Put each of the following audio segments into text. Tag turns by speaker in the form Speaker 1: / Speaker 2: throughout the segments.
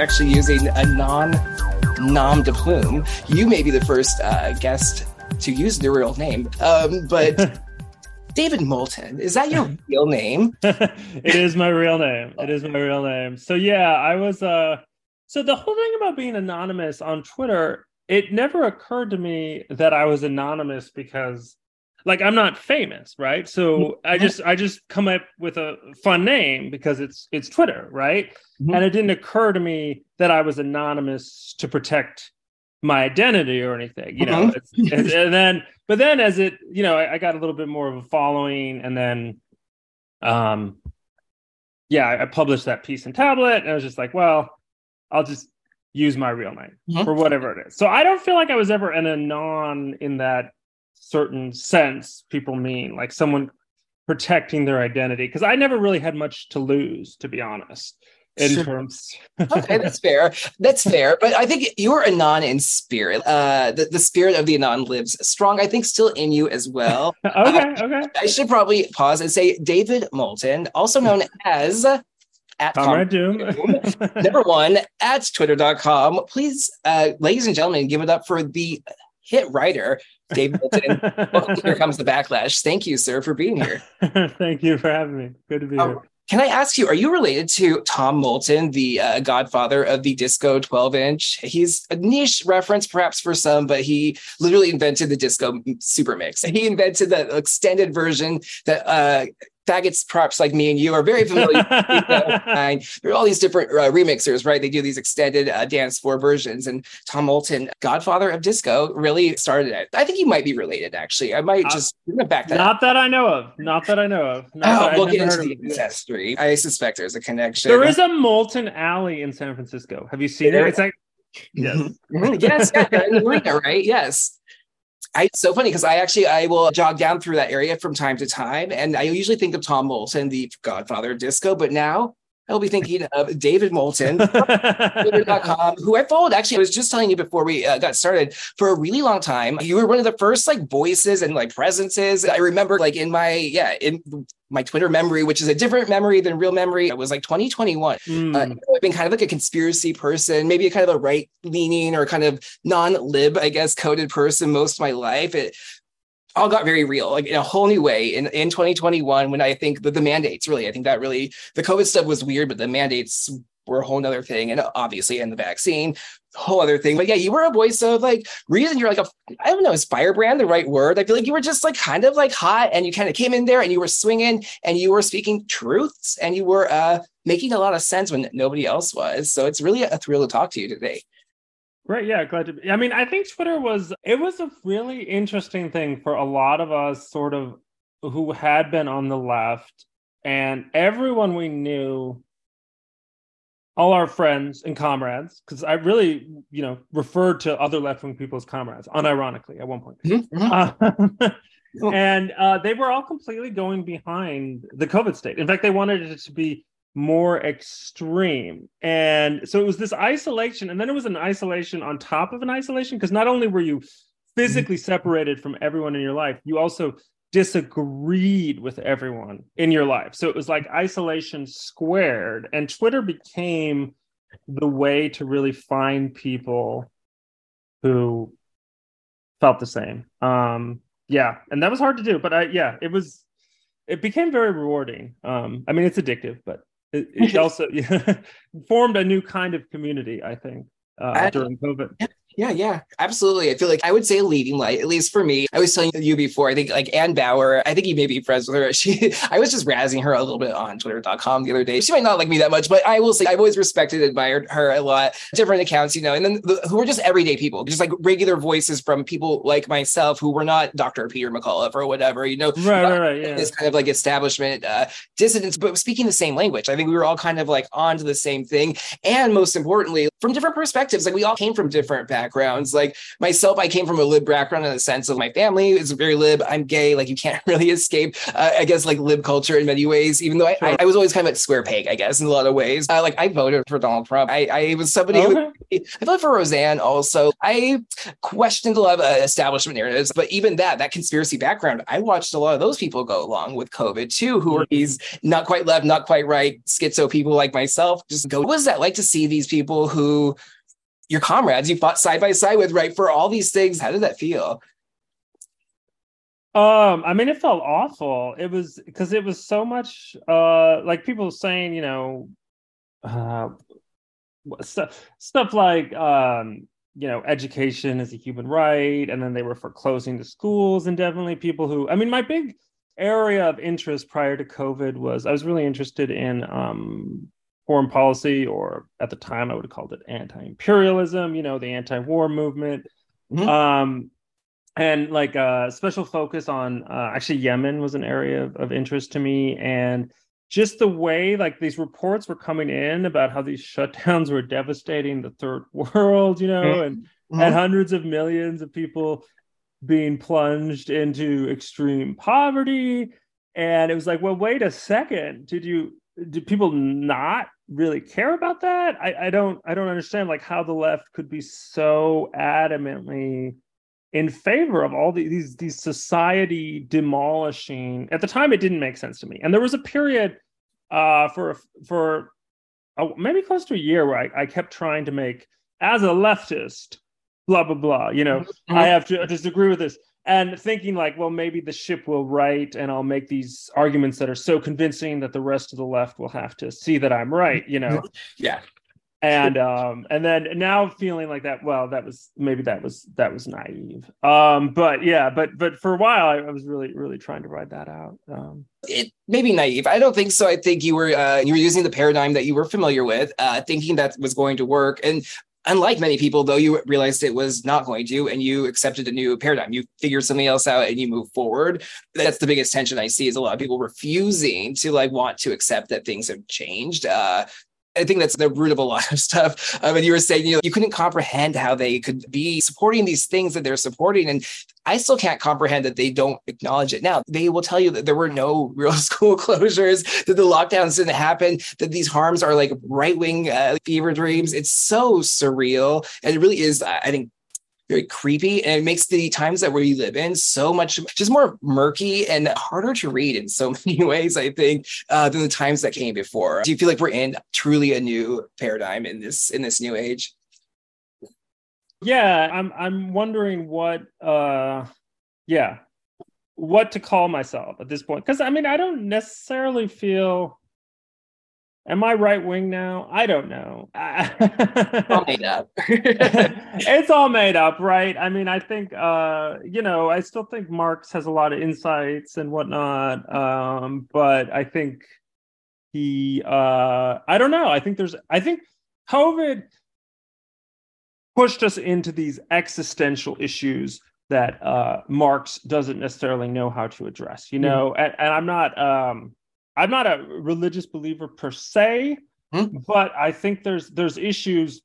Speaker 1: you're actually using a non nom de plume, you may be the first uh, guest to use the real name. Um, but David Moulton, is that your real name?
Speaker 2: it is my real name. It is my real name. So yeah, I was uh so the whole thing about being anonymous on Twitter, it never occurred to me that I was anonymous because like I'm not famous, right? So mm-hmm. I just I just come up with a fun name because it's it's Twitter, right? Mm-hmm. And it didn't occur to me that I was anonymous to protect my identity or anything, you know. And, and, then but then as it, you know, I, I, got a little bit more of a following and then um yeah, I, I published that piece in tablet and I was just like, well, I'll just use my real name mm-hmm. for whatever it is. So I don't feel like I was ever an anon in that certain sense people mean, like someone protecting their identity. Because I never really had much to lose, to be honest. In sure. terms,
Speaker 1: okay, that's fair. That's fair. But I think you're anon in spirit. Uh, the, the spirit of the anon lives strong. I think still in you as well.
Speaker 2: okay, uh, okay.
Speaker 1: I should probably pause and say David Moulton, also known as at
Speaker 2: Comrade Doom.
Speaker 1: Number one at twitter.com. Please, uh, ladies and gentlemen, give it up for the hit writer Dave Moulton. here comes the backlash. Thank you, sir, for being here.
Speaker 2: Thank you for having me. Good to be um, here.
Speaker 1: Can I ask you, are you related to Tom Moulton, the uh, godfather of the disco 12 inch? He's a niche reference, perhaps for some, but he literally invented the disco super mix. He invented the extended version that uh, faggots props like me and you are very familiar. there are all these different uh, remixers, right? They do these extended uh, dance floor versions. And Tom Moulton, godfather of disco, really started it. I think you might be related, actually. I might uh, just back that.
Speaker 2: Not up. that I know of. Not that I know of.
Speaker 1: Not oh, we'll get into the ancestry. I suspect there's a connection.
Speaker 2: There is a Moulton Alley in San Francisco. Have you seen there, it? It's like
Speaker 1: yes, yes, yeah, right? Yes. I, it's so funny because I actually I will jog down through that area from time to time, and I usually think of Tom Moulton, the Godfather of disco, but now I'll be thinking of David Moulton, who I followed. Actually, I was just telling you before we uh, got started for a really long time. You were one of the first like voices and like presences. I remember like in my, yeah, in my Twitter memory, which is a different memory than real memory. It was like 2021. Mm. Uh, I've been kind of like a conspiracy person, maybe a kind of a right leaning or kind of non lib, I guess, coded person most of my life. It all got very real, like in a whole new way in, in 2021 when I think that the mandates really, I think that really, the COVID stuff was weird, but the mandates were a whole other thing. And obviously, and the vaccine, whole other thing. But yeah, you were a voice of like reason you're like a, I don't know, is firebrand the right word? I feel like you were just like kind of like hot and you kind of came in there and you were swinging and you were speaking truths and you were uh, making a lot of sense when nobody else was. So it's really a thrill to talk to you today.
Speaker 2: Right. Yeah. Glad to be. I mean, I think Twitter was, it was a really interesting thing for a lot of us, sort of who had been on the left, and everyone we knew, all our friends and comrades, because I really, you know, referred to other left wing people as comrades, unironically at one point. Mm-hmm. mm-hmm. Uh, and uh, they were all completely going behind the COVID state. In fact, they wanted it to be more extreme. And so it was this isolation, and then it was an isolation on top of an isolation, because not only were you physically mm-hmm. separated from everyone in your life, you also disagreed with everyone in your life. So it was like isolation squared. And Twitter became the way to really find people who felt the same. Um, yeah, and that was hard to do, but I yeah, it was it became very rewarding. Um, I mean, it's addictive, but it, it also formed a new kind of community, I think, uh, during COVID.
Speaker 1: Yeah, yeah, absolutely. I feel like I would say a leading light, at least for me. I was telling you before, I think like Ann Bauer, I think you may be friends with her. She, I was just razzing her a little bit on twitter.com the other day. She might not like me that much, but I will say I've always respected, admired her a lot. Different accounts, you know, and then the, who were just everyday people, just like regular voices from people like myself who were not Dr. Peter McCullough or whatever, you know,
Speaker 2: right, right, right, yeah.
Speaker 1: this kind of like establishment uh, dissidents, but speaking the same language. I think we were all kind of like onto the same thing. And most importantly, from different perspectives, like we all came from different backgrounds backgrounds. Like myself, I came from a lib background in the sense of my family is very lib. I'm gay. Like you can't really escape, uh, I guess, like lib culture in many ways. Even though I, I, I, was always kind of a square peg, I guess, in a lot of ways. Uh, like I voted for Donald Trump. I, I was somebody okay. who I voted for Roseanne. Also, I questioned a lot of uh, establishment narratives, but even that, that conspiracy background, I watched a lot of those people go along with COVID too, who are these not quite left, not quite right, schizo people like myself. Just go, what was that like to see these people who your comrades you fought side by side with, right? For all these things. How did that feel?
Speaker 2: Um, I mean, it felt awful. It was because it was so much uh like people saying, you know, uh stuff stuff like um you know education is a human right and then they were for closing the schools and definitely people who i mean my big area of interest prior to covid was i was really interested in um foreign policy or at the time i would have called it anti-imperialism you know the anti-war movement mm-hmm. um and like a uh, special focus on uh, actually yemen was an area of, of interest to me and just the way like these reports were coming in about how these shutdowns were devastating the third world, you know, mm-hmm. and mm-hmm. and hundreds of millions of people being plunged into extreme poverty. And it was like, well, wait a second. Did you did people not really care about that? I, I don't I don't understand like how the left could be so adamantly in favor of all the, these these society demolishing at the time it didn't make sense to me and there was a period uh for for oh, maybe close to a year where I, I kept trying to make as a leftist blah blah blah you know mm-hmm. i have to disagree with this and thinking like well maybe the ship will right and i'll make these arguments that are so convincing that the rest of the left will have to see that i'm right you know?
Speaker 1: Yeah.
Speaker 2: And um and then now feeling like that well that was maybe that was that was naive. Um but yeah but but for a while i, I was really really trying to ride that out um.
Speaker 1: It may be naive. I don't think so. I think you were uh you were using the paradigm that you were familiar with uh thinking that was going to work. And unlike many people though you realized it was not going to and you accepted a new paradigm. You figured something else out and you move forward. That's the biggest tension i see is a lot of people refusing to like want to accept that things have changed. Uh I think that's the root of a lot of stuff. I mean, you were saying, you know, you couldn't comprehend how they could be supporting these things that they're supporting. And I still can't comprehend that they don't acknowledge it now. They will tell you that there were no real school closures, that the lockdowns didn't happen, that these harms are like right wing uh, fever dreams. It's so surreal. And it really is, I think, very creepy and it makes the times that we live in so much just more murky and harder to read in so many ways i think uh, than the times that came before. Do you feel like we're in truly a new paradigm in this in this new age?
Speaker 2: Yeah i'm i'm wondering what uh yeah what to call myself at this point. Because i mean i don't necessarily feel Am I right wing now? I don't know.
Speaker 1: all made up.
Speaker 2: it's all made up, right? I mean, I think uh, you know, I still think Marx has a lot of insights and whatnot. Um, but I think he uh I don't know. I think there's I think COVID pushed us into these existential issues that uh Marx doesn't necessarily know how to address, you hmm. know, mm-hmm. and, and I'm not um I'm not a religious believer per se, hmm? but I think there's there's issues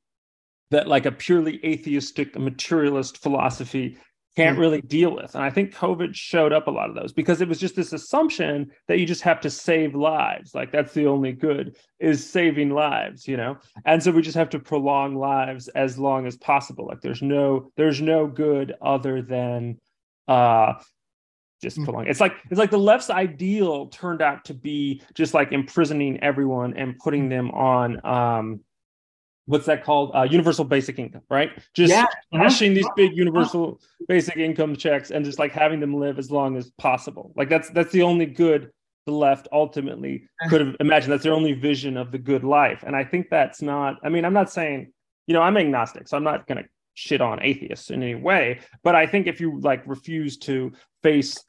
Speaker 2: that like a purely atheistic materialist philosophy can't hmm. really deal with. And I think COVID showed up a lot of those because it was just this assumption that you just have to save lives. Like that's the only good is saving lives, you know? And so we just have to prolong lives as long as possible. Like there's no there's no good other than uh just mm. prolong. It's like it's like the left's ideal turned out to be just like imprisoning everyone and putting them on um what's that called? Uh, universal basic income, right? Just yeah. Mm-hmm. these big universal basic income checks and just like having them live as long as possible. Like that's that's the only good the left ultimately could have imagined. That's their only vision of the good life. And I think that's not. I mean, I'm not saying you know I'm agnostic, so I'm not going to shit on atheists in any way. But I think if you like refuse to face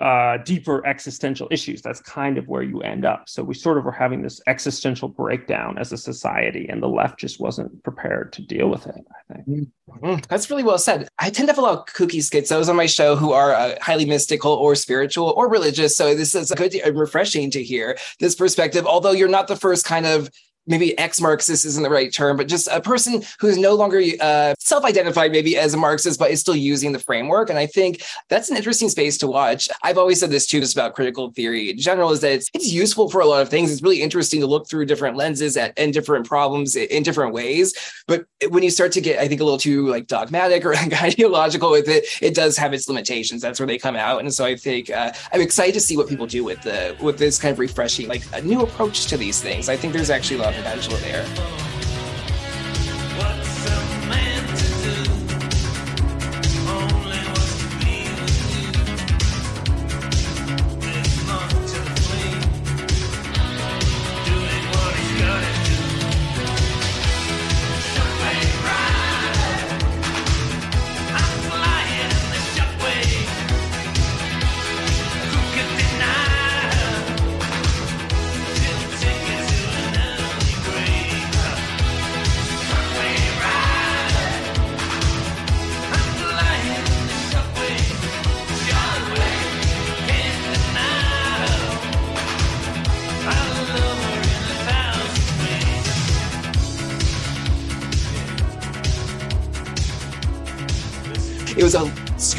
Speaker 2: uh, deeper existential issues. That's kind of where you end up. So we sort of were having this existential breakdown as a society, and the left just wasn't prepared to deal with it. I think
Speaker 1: mm-hmm. that's really well said. I tend to have a lot of kooky schizos on my show who are uh, highly mystical or spiritual or religious. So this is good and refreshing to hear this perspective. Although you're not the first kind of maybe ex-Marxist isn't the right term, but just a person who's no longer uh, self-identified maybe as a Marxist, but is still using the framework. And I think that's an interesting space to watch. I've always said this too, just about critical theory in general, is that it's, it's useful for a lot of things. It's really interesting to look through different lenses at, and different problems in different ways. But when you start to get, I think, a little too like dogmatic or like, ideological with it, it does have its limitations. That's where they come out. And so I think uh, I'm excited to see what people do with the with this kind of refreshing, like a new approach to these things. I think there's actually a lot of potential there.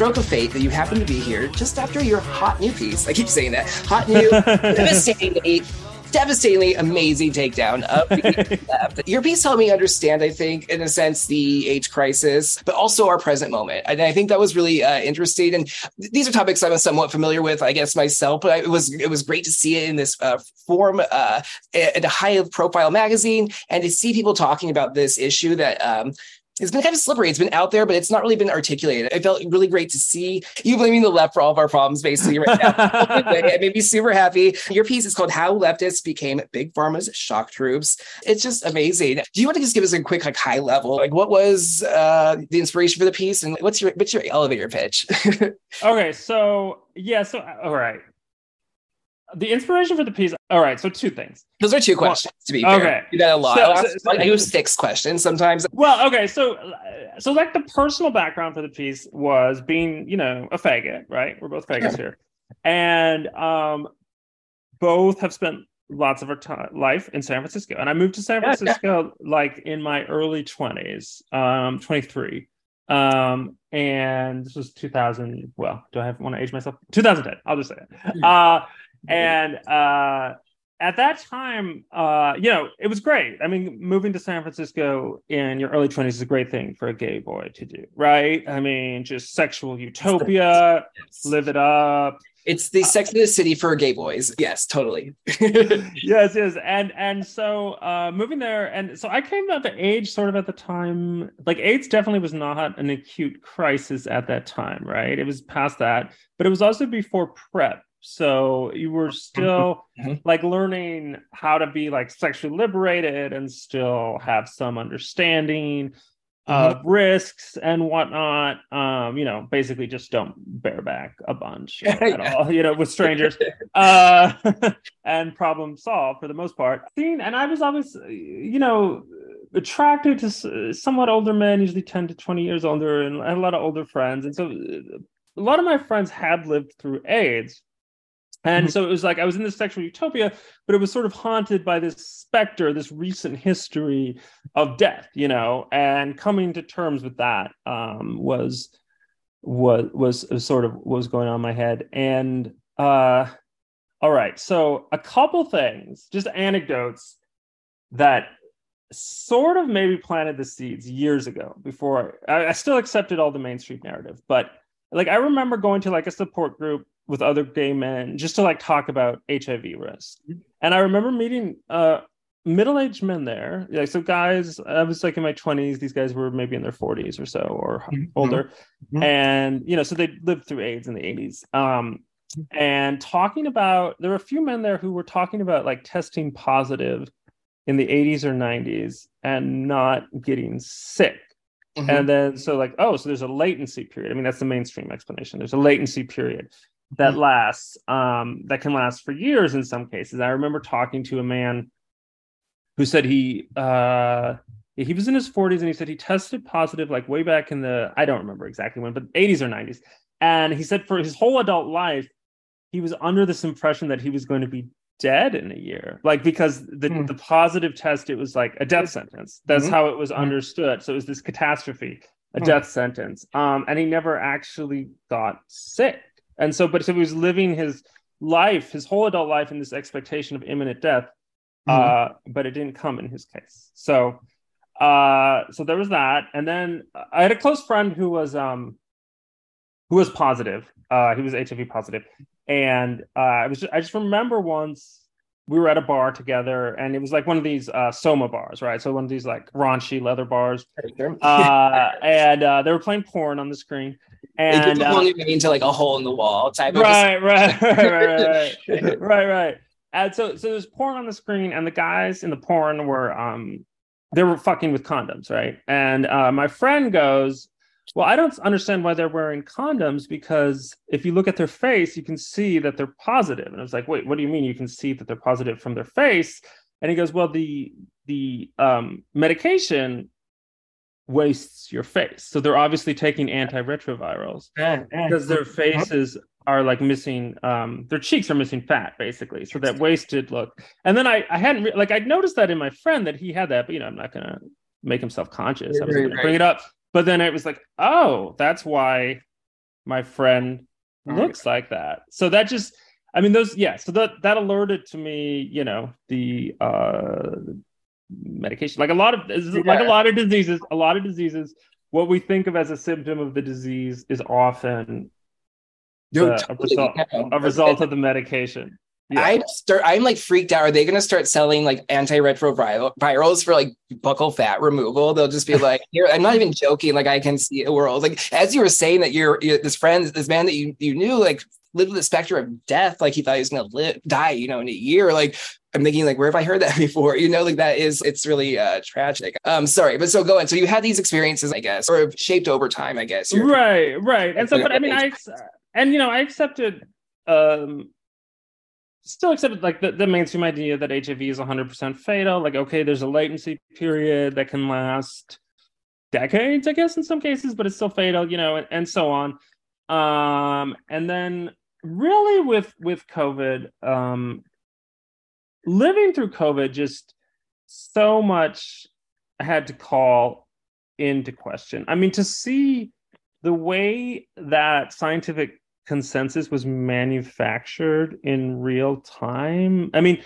Speaker 1: Stroke of fate that you happen to be here just after your hot new piece. I keep saying that hot new, devastatingly, devastatingly amazing takedown of left. Your piece helped me understand, I think, in a sense, the AIDS crisis, but also our present moment. And I think that was really uh, interesting. And these are topics I'm somewhat familiar with, I guess myself. But it was it was great to see it in this uh, form, uh, in a high profile magazine, and to see people talking about this issue that. Um, it's been kind of slippery. It's been out there, but it's not really been articulated. It felt really great to see you blaming the left for all of our problems, basically, right now. it made me super happy. Your piece is called How Leftists Became Big Pharma's Shock Troops. It's just amazing. Do you want to just give us a quick, like, high level? Like, what was uh, the inspiration for the piece, and what's your what's your elevator pitch?
Speaker 2: okay, so yeah, so all right the inspiration for the piece. All right, so two things.
Speaker 1: Those are two questions. to be fair, okay, you got a lot. So, so, I use six questions sometimes.
Speaker 2: Well, okay, so so like the personal background for the piece was being, you know, a faggot, right? We're both faggots here, and um, both have spent lots of our time life in San Francisco, and I moved to San Francisco yeah. like in my early twenties, um, twenty three. Um, and this was 2000. Well, do I have want to age myself? 2010. I'll just say it. Hmm. Uh, and uh, at that time, uh, you know, it was great. I mean, moving to San Francisco in your early 20s is a great thing for a gay boy to do, right? I mean, just sexual utopia, yes. live it up.
Speaker 1: It's the sex of the city for gay boys. Yes, totally.
Speaker 2: yes, yes. And and so uh moving there, and so I came of age sort of at the time, like AIDS definitely was not an acute crisis at that time, right? It was past that, but it was also before PrEP so you were still mm-hmm. like learning how to be like sexually liberated and still have some understanding of mm-hmm. risks and whatnot. Um, you know, basically just don't bareback a bunch at all, you know, with strangers. uh and problem solved for the most part. Seen And I was always, you know, attracted to somewhat older men, usually 10 to 20 years older, and I had a lot of older friends. And so a lot of my friends had lived through AIDS and mm-hmm. so it was like I was in this sexual utopia, but it was sort of haunted by this specter, this recent history of death, you know, and coming to terms with that um, was was was sort of what was going on in my head. And uh, all right, so a couple things, just anecdotes that sort of maybe planted the seeds years ago before I, I still accepted all the mainstream narrative, but like I remember going to like a support group with other gay men just to like talk about HIV risk. Mm-hmm. And I remember meeting uh middle-aged men there. Like so guys, I was like in my 20s, these guys were maybe in their 40s or so or mm-hmm. older. Mm-hmm. And you know, so they lived through AIDS in the 80s. Um and talking about there were a few men there who were talking about like testing positive in the 80s or 90s and not getting sick. Mm-hmm. And then so like, oh, so there's a latency period. I mean, that's the mainstream explanation. There's a latency period that mm-hmm. lasts um, that can last for years in some cases. I remember talking to a man who said he uh, he was in his 40s and he said he tested positive like way back in the I don't remember exactly when, but 80s or 90s. And he said for his whole adult life, he was under this impression that he was going to be dead in a year like because the,
Speaker 1: Hmm.
Speaker 2: the positive test it was like a death sentence that's
Speaker 1: Mhm.
Speaker 2: how it was understood so it was this catastrophe a
Speaker 1: Hmm.
Speaker 2: death sentence um and he never actually got sick and so but so he was living his life his whole adult life in this expectation of imminent death
Speaker 1: Mhm.
Speaker 2: uh but it didn't come in his case. So uh so there was that. And then i had a close friend who was um who was positive. Uh he was hiv positive. And uh i was just, i just remember once we were at a bar together and it was like one of these uh SoMa bars right? So one of these like raunchy leather bars. Uh and uh they were playing porn on the screen
Speaker 1: and uh, into like a hole in the wall type of
Speaker 2: right, right, right, right, right, right, right. And so, so there's porn on the screen, and the guys in the porn were, um, they were fucking with condoms, right? And uh, my friend goes, "Well, I don't understand why they're wearing condoms because if you look at their face, you can see that they're positive." And I was like, "Wait, what do you mean you can see that they're positive from their face?" And he goes, "Well, the the um, medication wastes your face, so they're obviously taking antiretrovirals." because their faces are like missing um their cheeks are missing fat basically so that wasted look and then i i hadn't re- like i noticed that in my friend that he had that but you know i'm not gonna make him self-conscious i was
Speaker 1: Right,
Speaker 2: gonna
Speaker 1: right.
Speaker 2: bring it up but then it was like oh that's why my friend
Speaker 1: Right.
Speaker 2: looks like that so that just i mean those yeah so that that alerted to me you know the uh medication like a lot of like a lot of diseases a lot of diseases what we think of as a symptom of the disease is often
Speaker 1: Yo,
Speaker 2: uh, a result
Speaker 1: yeah.
Speaker 2: a result of the medication yeah.
Speaker 1: I'm start. I'm like freaked out. Are they going to start selling like antiretrovirals for like buccal fat removal? They'll just be like, "Here." I'm not even joking. Like I can see a world. Like as you were saying that you're, you this friend, this man that you you knew, like lived with the specter of death. Like he thought he was going to live, die. You know, in a year. Like I'm thinking, like where have I heard that before? You know, like that is it's really uh tragic. Um, sorry, but so go on. So you had these experiences, I guess, or shaped over time, I guess. You're-
Speaker 2: right right and so but i mean i and you know i accepted um still accepted like the, the mainstream idea that hiv is 100% fatal like okay there's a latency period that can last decades i guess in some cases but it's still fatal you know and, and so on. Um and then really with with covid um living through covid just so much had to call into question. I mean to see the way that scientific consensus was manufactured in real time. I mean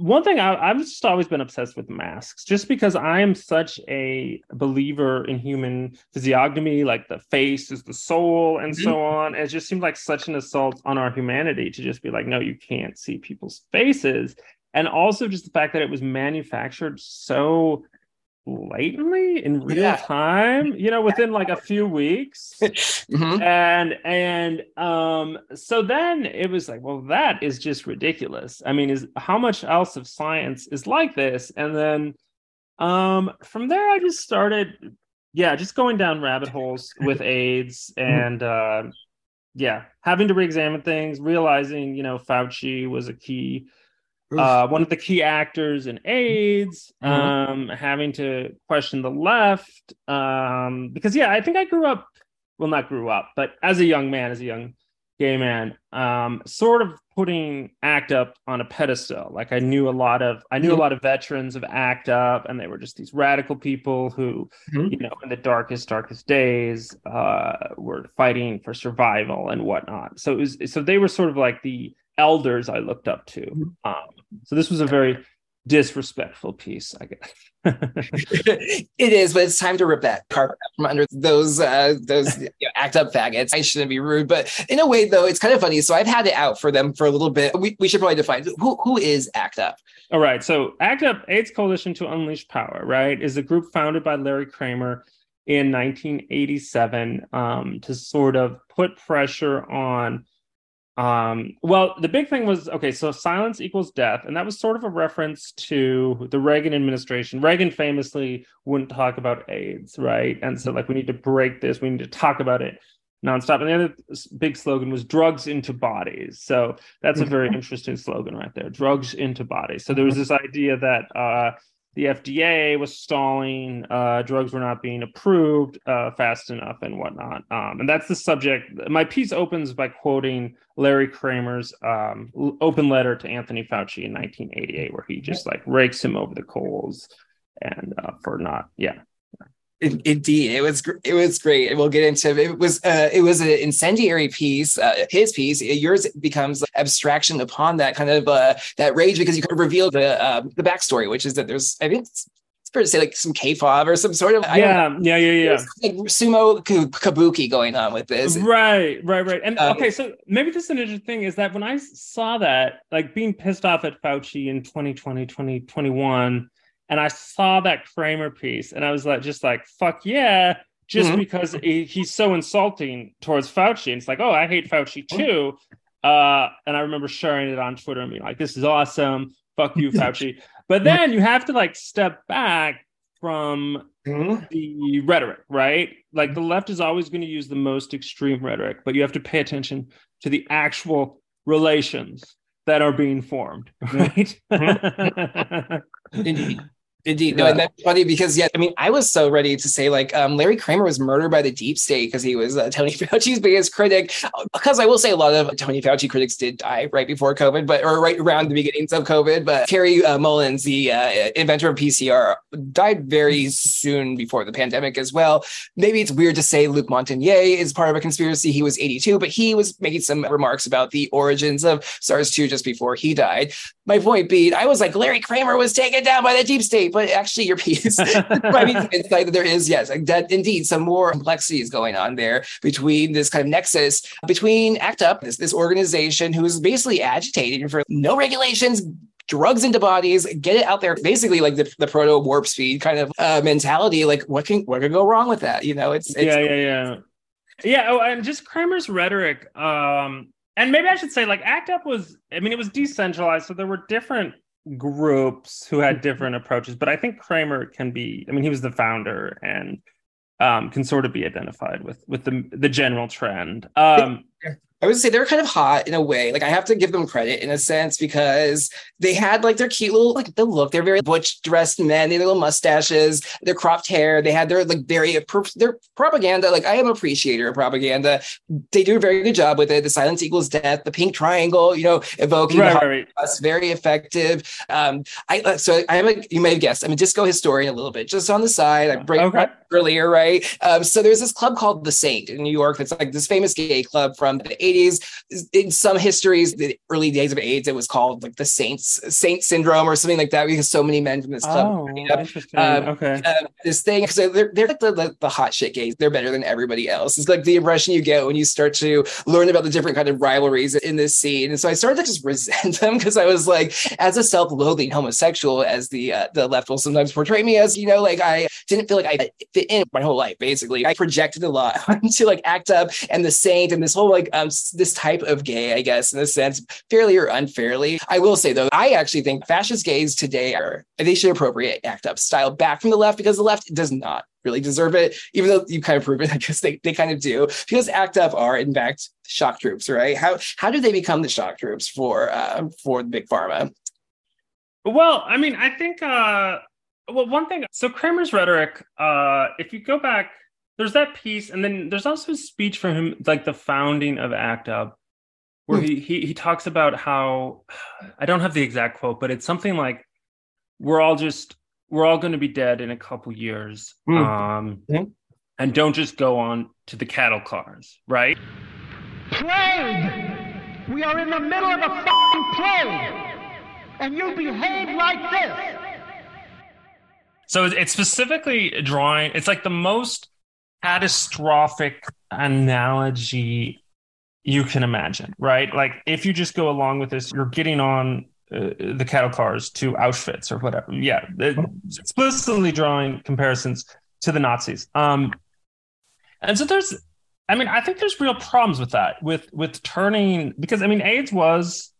Speaker 2: one thing I, i've just always been obsessed with masks just because i am such a believer in human physiognomy like the face is the soul and mm-hmm. so on. It just seemed like such an assault on our humanity to just be like no you can't see people's faces. And also just the fact that it was manufactured so blatantly in real
Speaker 1: Yeah.
Speaker 2: time you know within like a few weeks
Speaker 1: Mhm.
Speaker 2: and and um so then it was like well that is just ridiculous i mean is how much else of science is like this and then um from there i just started yeah just going down rabbit holes with aids and uh yeah having to re-examine things realizing you know fauci was a key uh, one of the key actors in AIDS,
Speaker 1: Mhm.
Speaker 2: um, having to question the left. Um, because, yeah, I think I grew up, well, not grew up, but as a young man, as a young gay man, um, sort of putting ACT UP on a pedestal. Like I knew a lot of, I knew a
Speaker 1: Mhm.
Speaker 2: lot of veterans of ACT UP, and they were just these radical people who,
Speaker 1: Mhm.
Speaker 2: you know, in the darkest, darkest days, uh, were fighting for survival and whatnot. So it was, so they were sort of like the elders I looked up to.
Speaker 1: Mhm.
Speaker 2: Um, so this was a very disrespectful piece, I guess.
Speaker 1: it is, but it's time to rip that carpet from under those uh, those you know, act up faggots. I shouldn't be rude, but in a way, though, it's kind of funny. So I've had it out for them for a little bit. We, we should probably define who who is act up.
Speaker 2: All right. So ACT UP, AIDS Coalition to Unleash Power, right, is a group founded by Larry Kramer in 1987 um, to sort of put pressure on. Um, well, the big thing was okay, so silence equals death, and that was sort of a reference to the Reagan administration. Reagan famously wouldn't talk about AIDS, right? And so, like, we need to break this, we need to talk about it nonstop. And the other big slogan was drugs into bodies. So that's a very interesting slogan right there drugs into bodies. So there was this idea that uh, the FDA was stalling, uh, drugs were not being approved uh, fast enough, and whatnot. Um, and that's the subject. My piece opens by quoting Larry Kramer's um, open letter to Anthony Fauci in 1988, where he just like rakes him over the coals and uh, for not, yeah,
Speaker 1: Indeed, it was it was great. We'll get into it. Was uh, it was an incendiary piece. Uh, his piece, yours becomes abstraction upon that kind of uh, that rage because you reveal the uh, the backstory, which is that there's I think it's, it's fair to say like some kayfabe or some sort of
Speaker 2: yeah yeah yeah yeah
Speaker 1: like sumo kabuki going on with this.
Speaker 2: Right, right, right. And um, okay, so maybe this is an interesting thing is that when I saw that, like being pissed off at Fauci in 2020, 2021 and I saw that Kramer piece, and I was like, just like, fuck yeah, just mm-hmm. because he, he's so insulting towards Fauci. And it's like, oh, I hate Fauci mm-hmm. too. Uh, and I remember sharing it on Twitter and being like, this is awesome. Fuck you, Fauci. But then you have to like step back from mm-hmm. the rhetoric, right? Like the left is always going to use the most extreme rhetoric, but you have to pay attention to the actual relations that are being formed, right?
Speaker 1: Mm-hmm. Indeed. Indeed. No, and that's funny because yeah, I mean, I was so ready to say like um, Larry Kramer was murdered by the deep state because he was uh, Tony Fauci's biggest critic. Because I will say a lot of Tony Fauci critics did die right before COVID, but or right around the beginnings of COVID. But Kary uh, Mullis, the uh, inventor of PCR, died very soon before the pandemic as well. Maybe it's weird to say Luc Montagnier is part of a conspiracy. He was 82, but he was making some remarks about the origins of SARS-2 just before he died. My point being, I was like, Larry Kramer was taken down by the deep state but actually your piece I mean insight that there is yes that indeed some more complexities going on there between this kind of nexus between ACT UP this this organization who is basically agitating for no regulations drugs into bodies, get it out there. Basically, like the, the proto warp speed kind of uh, mentality. Like, what can what could go wrong with that? You know, it's, it's
Speaker 2: yeah, yeah, yeah, yeah. Oh, and just Kramer's rhetoric. Um, and maybe I should say, like, ACT UP was. I mean, it was decentralized, so there were different groups who had mm-hmm. different approaches, but I think Kramer can be. I mean, he was the founder and um, can sort of be identified with with the the general trend. Um,
Speaker 1: I would say they're kind of hot in a way. Like I have to give them credit in a sense because they had like their cute little like the look. They're very butch dressed men. They had little mustaches, their cropped hair. They had their like very their propaganda. Like I am an appreciator of propaganda. They do a very good job with it. The silence equals death. The pink triangle, you know, evoking right, right, right. very effective. Um, I uh, so I'm a you may have guessed I'm a disco historian a little bit just on the side. I break okay. earlier, right? Um, so there's this club called the Saint in New York. That's like this famous gay club from the 80s. In some histories, the early days of AIDS, it was called like the Saints Saint syndrome or something like that because so many men from this club.
Speaker 2: Oh, interesting. Um, okay. Uh,
Speaker 1: this thing because they're they're like the, the, the, hot shit gays. They're better than everybody else. It's like the impression you get when you start to learn about the different kind of rivalries in this scene. And so I started to just resent them because I was like, as a self-loathing homosexual, as the uh, the left will sometimes portray me as, you know, like I didn't feel like I fit in my whole life. Basically, I projected a lot to like ACT UP and the Saint and this whole like um this type of gay, I guess, in a sense, fairly or unfairly. I will say though, I actually think fascist gays today are they should appropriate ACT UP style back from the left because the left does not really deserve it, even though you kind of prove it. I guess they, they kind of do because ACT UP are in fact shock troops, right? How how do they become the shock troops for uh, for big pharma?
Speaker 2: Well, I mean, I think uh, well, one thing. So Kramer's rhetoric. Uh, if you go back there's that piece, and then there's also a speech from him, like the founding of ACT UP, where hmm. he, he he talks about how I don't have the exact quote, but it's something like we're all just we're all going to be dead in a couple years, mm. um, mm-hmm. and don't just go on to the cattle cars, right?
Speaker 3: Plague! We are in the middle of a fucking plague, and you behave like this.
Speaker 2: So it's specifically drawing. It's like the most catastrophic analogy you can imagine, right? Like if you just go along with this, you're getting on uh, the cattle cars to Auschwitz or whatever. Yeah, explicitly drawing comparisons to the Nazis. Um, and so there's, I mean, I think there's real problems with that, with with turning because I mean, AIDS was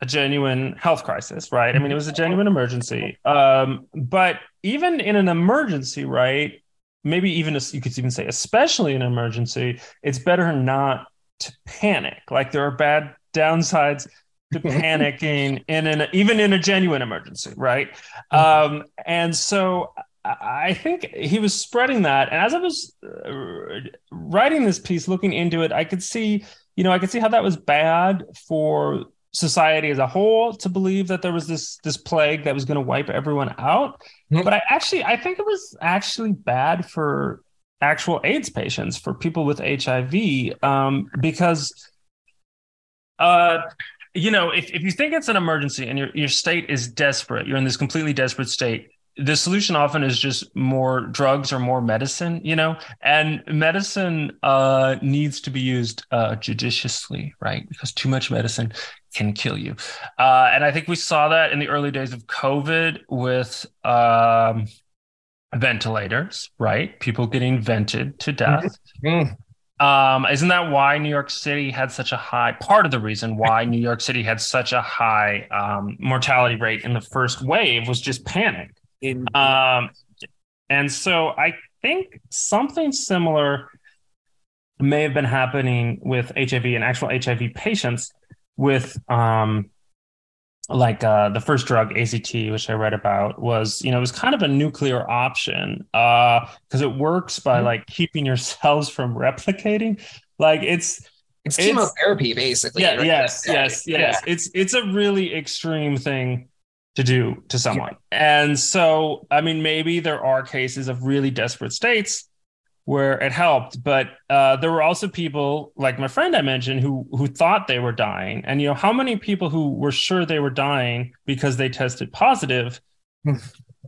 Speaker 2: a genuine health crisis, right? I mean, it was a genuine emergency. Um, but even in an emergency, right? Maybe even you could even say especially in an emergency it's better not to panic like there are bad downsides to panicking in an even in a genuine emergency, right? Mm-hmm. Um, and so I think he was spreading that. And as I was uh, writing this piece, looking into it, I could see, you know, I could see how that was bad for society as a whole to believe that there was this this plague that was going to wipe everyone out. Mm-hmm. But I actually, I think it was actually bad for actual AIDS patients, for people with HIV, um, because, uh, you know, if, if you think it's an emergency and your, your state is desperate, you're in this completely desperate state, the solution often is just more drugs or more medicine, you know, and medicine uh, needs to be used uh, judiciously, right? Because too much medicine can kill you. Uh, and I think we saw that in the early days of COVID with um, ventilators, right? People getting vented to death. Mm-hmm. Um, isn't that why New York City had such a high part of the reason why New York City had such a high um, mortality rate in the first wave was just panic. Um, and so I think something similar may have been happening with HIV and actual HIV patients with um, like uh, the first drug AZT, which I read about, was you know it was kind of a nuclear option because uh, it works by mm-hmm. like keeping your cells from replicating. Like it's
Speaker 1: it's, it's chemotherapy basically.
Speaker 2: Yeah. Right? Yes. Yes. Yes. Yeah. It's it's a really extreme thing to do to someone, yeah. and so I mean maybe there are cases of really desperate states where it helped. But uh, there were also people like my friend I mentioned who who thought they were dying, and you know how many people who were sure they were dying because they tested positive.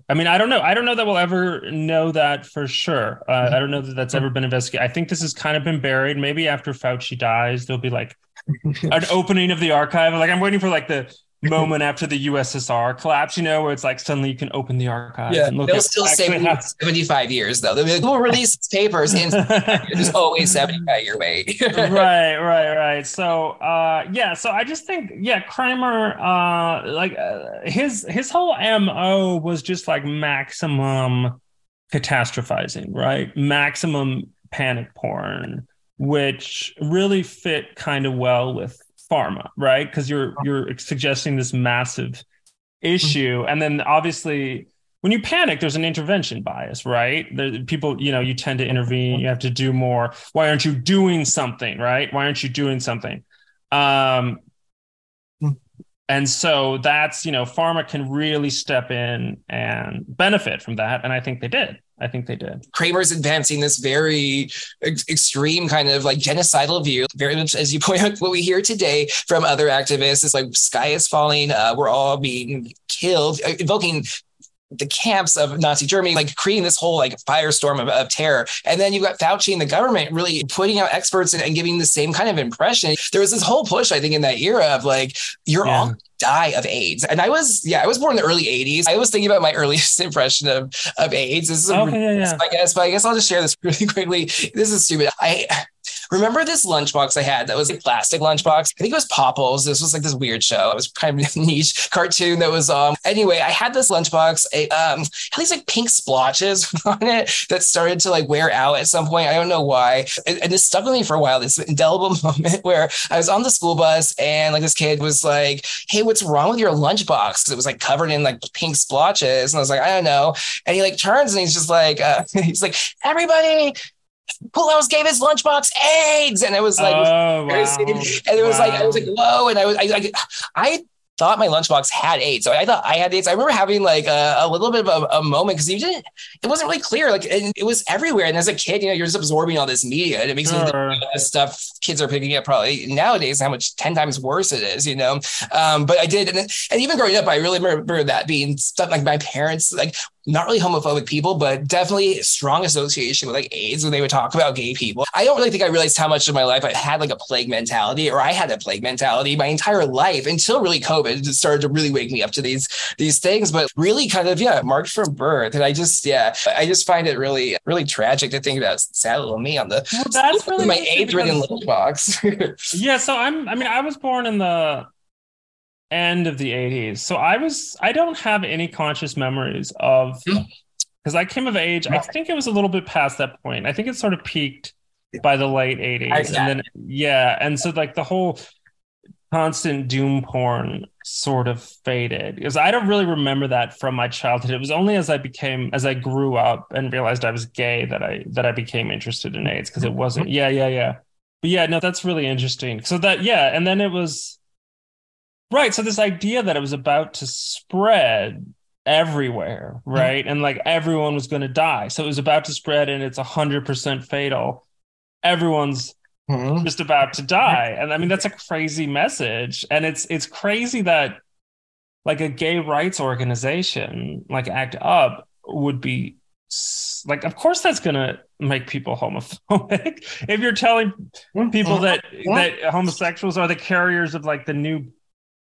Speaker 2: I mean, I don't know. I don't know that we'll ever know that for sure. Uh, I don't know that that's ever been investigated. I think this has kind of been buried. Maybe after Fauci dies, there'll be like an opening of the archive. Like I'm waiting for like the moment after the USSR collapse, you know, where it's like suddenly you can open the archive.
Speaker 1: Yeah, and look they'll still say 75 years though. They'll, they'll release papers in there's always 75 year wait.
Speaker 2: right, right, right. So uh yeah, so I just think yeah, Kramer uh like uh, his his whole MO was just like maximum catastrophizing, right? Maximum panic porn, which really fit kind of well with pharma, right? Because you're uh-huh. you're suggesting this massive mm-hmm. issue, and then obviously when you panic, there's an intervention bias, right? There, people, you know, you tend to intervene. Mm-hmm. You have to do more. Why aren't you doing something, right? Why aren't you doing something? Um, mm-hmm. and so that's you know, pharma can really step in and benefit from that, and I think they did. I think they did.
Speaker 1: Kramer's advancing this very ex- extreme kind of like genocidal view, very much as you point out, what we hear today from other activists is like sky is falling, uh, we're all being killed, uh, invoking the camps of Nazi Germany, like creating this whole like firestorm of, of terror. And then you've got Fauci and the government really putting out experts and, and, giving the same kind of impression. There was this whole push, I think, in that era of like, you're yeah. all die of AIDS. And I was, yeah, I was born in the early 80s. I was thinking about my earliest impression of, of AIDS. This is a, okay, yeah, yeah. I guess, but I guess I'll just share this really quickly. This is stupid. I Remember this lunchbox I had that was a plastic lunchbox? I think it was Popples. This was like this weird show. It was kind of a niche cartoon that was um anyway, I had this lunchbox, a um had these like pink splotches on it that started to like wear out at some point. I don't know why. And, and it stuck with me for a while. This indelible moment where I was on the school bus and like this kid was like, Hey, what's wrong with your lunchbox? Because it was like covered in like pink splotches. And I was like, I don't know. And he like turns and he's just like, uh, he's like, everybody Poulos gave his lunchbox AIDS, and it was like, oh, wow. and it was wow. like, I was like, whoa, and I was, I, I, I thought my lunchbox had AIDS. So I thought I had AIDS. I remember having like a, a little bit of a, a moment because you didn't, it wasn't really clear. Like it was everywhere. And as a kid, you know, you're just absorbing all this media and it makes sure. me think this stuff kids are picking up probably nowadays, how much 10 times worse it is, you know? Um, but I did. And, and even growing up, I really remember that being stuff like my parents, like not really homophobic people, but definitely strong association with like AIDS when they would talk about gay people. I don't really think I realized how much of my life I had like a plague mentality or I had a plague mentality my entire life until really COVID started to really wake me up to these these things. But really kind of, yeah, marked from birth. And I just, yeah, I just find it really, really tragic to think about sad little me on the well, that's really my AIDS ridden little box.
Speaker 2: yeah. So I'm I mean, I was born in the end of the 80s. So I was I don't have any conscious memories of because. I came of age. I think it was a little bit past that point. I think it sort of peaked by the late 80s. And then yeah, and so like the whole constant doom porn sort of faded because I don't really remember that from my childhood. It was only as I became as I grew up and realized I was gay that I that I became interested in AIDS because it wasn't. Mm-hmm. Yeah, yeah, yeah. But yeah, no, that's really interesting. So that yeah, and then it was right. So this idea that it was about to spread everywhere, right? Mm-hmm. And like everyone was going to die. So it was about to spread and it's 100% fatal. Everyone's mm-hmm. just about to die. And I mean that's a crazy message and it's it's crazy that like a gay rights organization like ACT UP would be like of course that's going to make people homophobic if you're telling people that that homosexuals are the carriers of like the new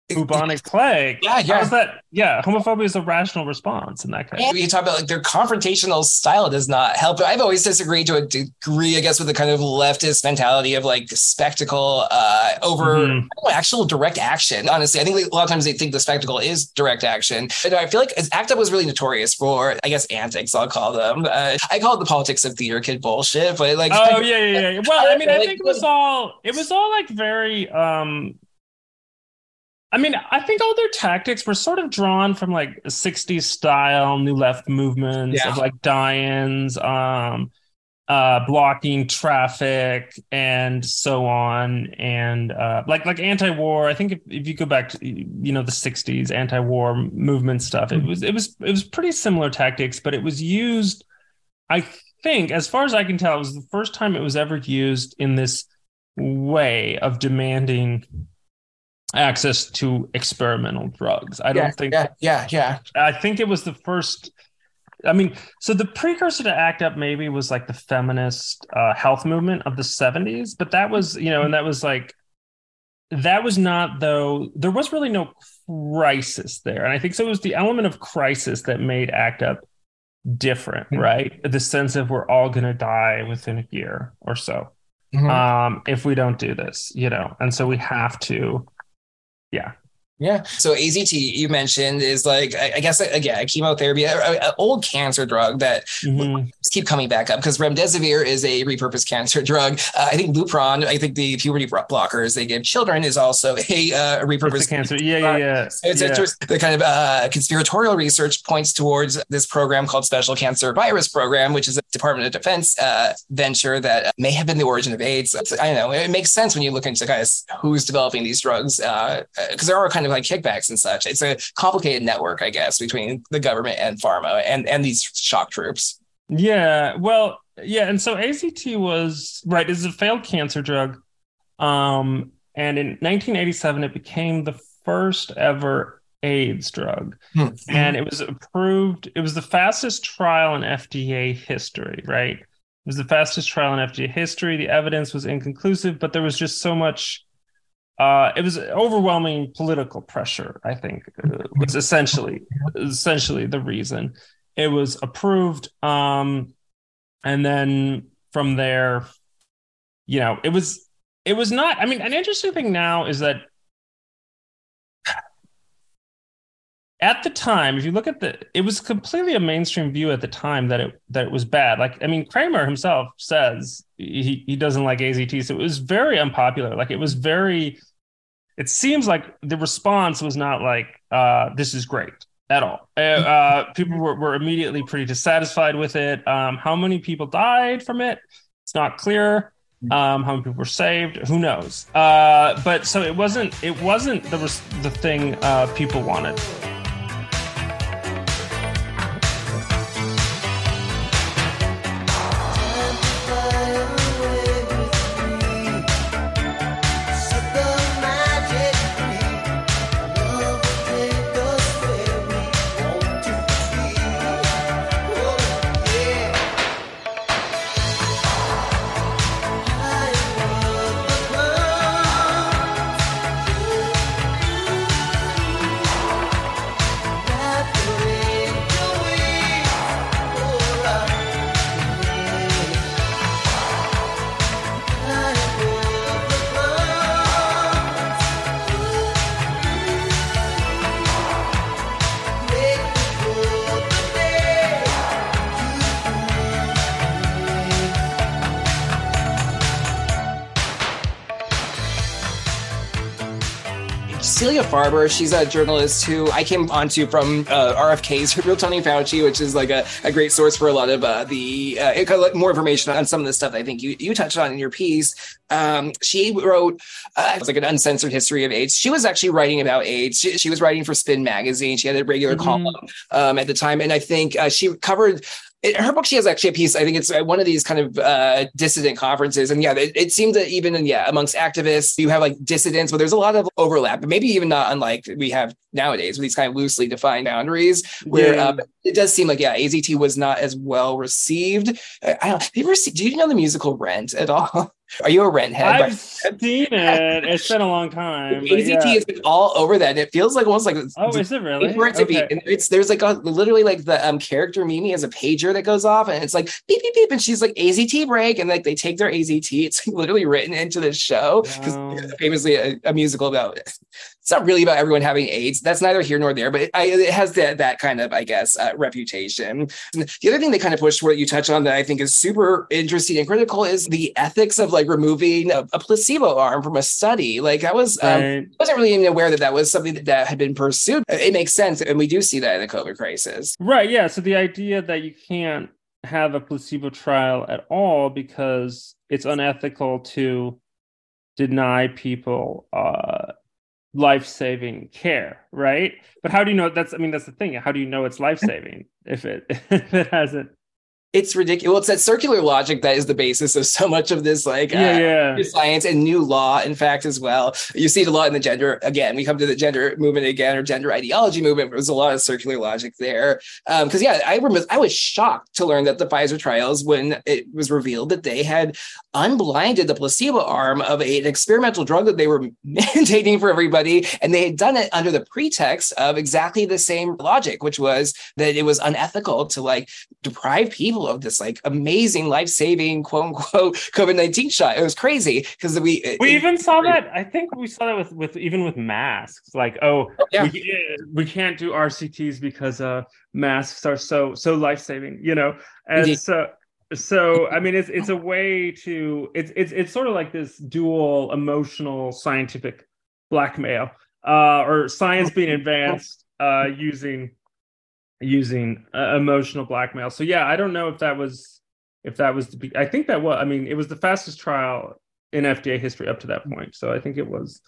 Speaker 2: bubonic plague.
Speaker 1: Yeah, yeah.
Speaker 2: How's that? Yeah, homophobia is a rational response in that case.
Speaker 1: And you talk about like their confrontational style does not help. I've always disagreed to a degree, I guess, with the kind of leftist mentality of like spectacle uh, over mm-hmm. actual direct action. Honestly, I think a lot of times they think the spectacle is direct action. And I feel like ACT UP was really notorious for, I guess, antics. I'll call them. Uh, I call it the politics of theater kid bullshit. But like,
Speaker 2: oh yeah, yeah, yeah. Well, I mean, I think it was all it was all like very um I mean, I think all their tactics were sort of drawn from like 60s style new left movements yeah. of like die-ins, um, uh, blocking traffic and so on. And uh, like like anti-war, I think if, if you go back to you know the 60s anti-war movement stuff, it mm-hmm. was it was it was pretty similar tactics, but it was used, I think, as far as I can tell, it was the first time it was ever used in this way of demanding access to experimental drugs. I don't think.
Speaker 1: Yeah, yeah, yeah.
Speaker 2: I think it was the first. I mean, so the precursor to ACT UP maybe was like the feminist uh, health movement of the '70s, but that was you know, and that was like that was not though. There was really no crisis there, and I think so. It was the element of crisis that made ACT UP different, mm-hmm. right? The sense of we're all going to die within a year or so. Mm-hmm. Um, if we don't do this, you know, and so we have to yeah.
Speaker 1: Yeah. So AZT you mentioned is like I, guess again a chemotherapy, an old cancer drug that mm-hmm. keep coming back up because remdesivir is a repurposed cancer drug. Uh, I think Lupron, I think the puberty blockers they give children is also a, uh, repurposed
Speaker 2: cancer. Yeah, yeah, yeah.
Speaker 1: It's
Speaker 2: yeah.
Speaker 1: The kind of uh, conspiratorial research points towards this program called Special Cancer Virus Program, which is a Department of Defense uh, venture that may have been the origin of AIDS. I don't know. It makes sense when you look into guys who's developing these drugs because uh, there are kind of like kickbacks and such. It's a complicated network, I guess, between the government and pharma and and these shock troops.
Speaker 2: Yeah, well, yeah, and so AZT was right is a failed cancer drug, um, and in 1987 it became the first ever AIDS drug, hmm. and it was approved. It was the fastest trial in FDA history, right? It was the fastest trial in FDA history. The evidence was inconclusive, but there was just so much uh, it was overwhelming political pressure. I think uh, was essentially essentially the reason it was approved. Um, and then from there, you know, it was it was not. I mean, an interesting thing now is that at the time, if you look at the, it was completely a mainstream view at the time that it that it was bad. Like, I mean, Kramer himself says he he doesn't like AZT, so it was very unpopular. Like, it was very it seems like the response was not like uh, this is great at all. Uh, uh, people were, were immediately pretty dissatisfied with it. Um, how many people died from it? It's not clear. Um, how many people were saved? Who knows? Uh, but so it wasn't. It wasn't the the thing uh, people wanted.
Speaker 1: Farber, she's a journalist who I came onto from uh, RFK's Real Tony Fauci, which is like a, a great source for a lot of uh, the uh, more information on some of the stuff I think you, you touched on in your piece. Um, she wrote uh, it was like an uncensored history of AIDS. She was actually writing about AIDS. She, she was writing for Spin magazine. She had a regular mm-hmm. column um, at the time, and I think uh, she covered her book she has actually a piece i think it's uh, one of these kind of uh, dissident conferences. And yeah it, it seems that even in, yeah amongst activists you have like dissidents but there's a lot of overlap. Maybe even not unlike we have nowadays with these kind of loosely defined boundaries where yeah. um, it does seem like yeah AZT was not as well received I, I don't you ever see, do you know the musical Rent at all Are you a rent head?
Speaker 2: I've seen it. It's been a long time.
Speaker 1: AZT yeah. has been all over that. And It feels like almost like
Speaker 2: oh, is it really?
Speaker 1: For it to okay. be, and it's there's like a literally like the um character Mimi has a pager that goes off, and it's like beep beep beep, and she's like AZT break, and like they take their AZT. It's like literally written into the show because wow. famously a, a, musical about it's not really about everyone having AIDS. That's neither here nor there, but it, I, it has that that kind of, I guess, uh, reputation. And the other thing they kind of push, what you touch on, that I think is super interesting and critical, is the ethics of like removing a, a placebo arm from a study. Like I was, um, right. um, wasn't really even aware that that was something that, that had been pursued. It makes sense, and we do see that in the COVID crisis.
Speaker 2: Right. Yeah. So the idea that you can't have a placebo trial at all because it's unethical to deny people uh, life-saving care right? But how do you know that's i mean that's the thing. How do you know it's life-saving if it if it hasn't
Speaker 1: it's ridiculous. Well, It's that circular logic that is the basis of so much of this, like
Speaker 2: yeah, uh,
Speaker 1: yeah. science and new law. In fact, as well, you see it a lot in the gender. Again, we come to the gender movement again, or gender ideology movement. There's a lot of circular logic there. Because um, yeah, I remember I was shocked to learn that the Pfizer trials, when it was revealed that they had unblinded the placebo arm of a, an experimental drug that they were mandating for everybody, and they had done it under the pretext of exactly the same logic, which was that it was unethical to like deprive people of this like amazing life saving quote unquote COVID nineteen shot. It was crazy because we
Speaker 2: we even saw that. I think we saw that with with even with masks. Like oh, oh yeah. we, we can't do RCTs because uh masks are so so life saving. You know, and Indeed. so so i mean it's it's a way to it's it's it's sort of like this dual emotional scientific blackmail uh or science being advanced uh using using uh, emotional blackmail. So yeah, I don't know if that was if that was the be- I think that was I mean it was the fastest trial in FDA history up to that point. So I think it was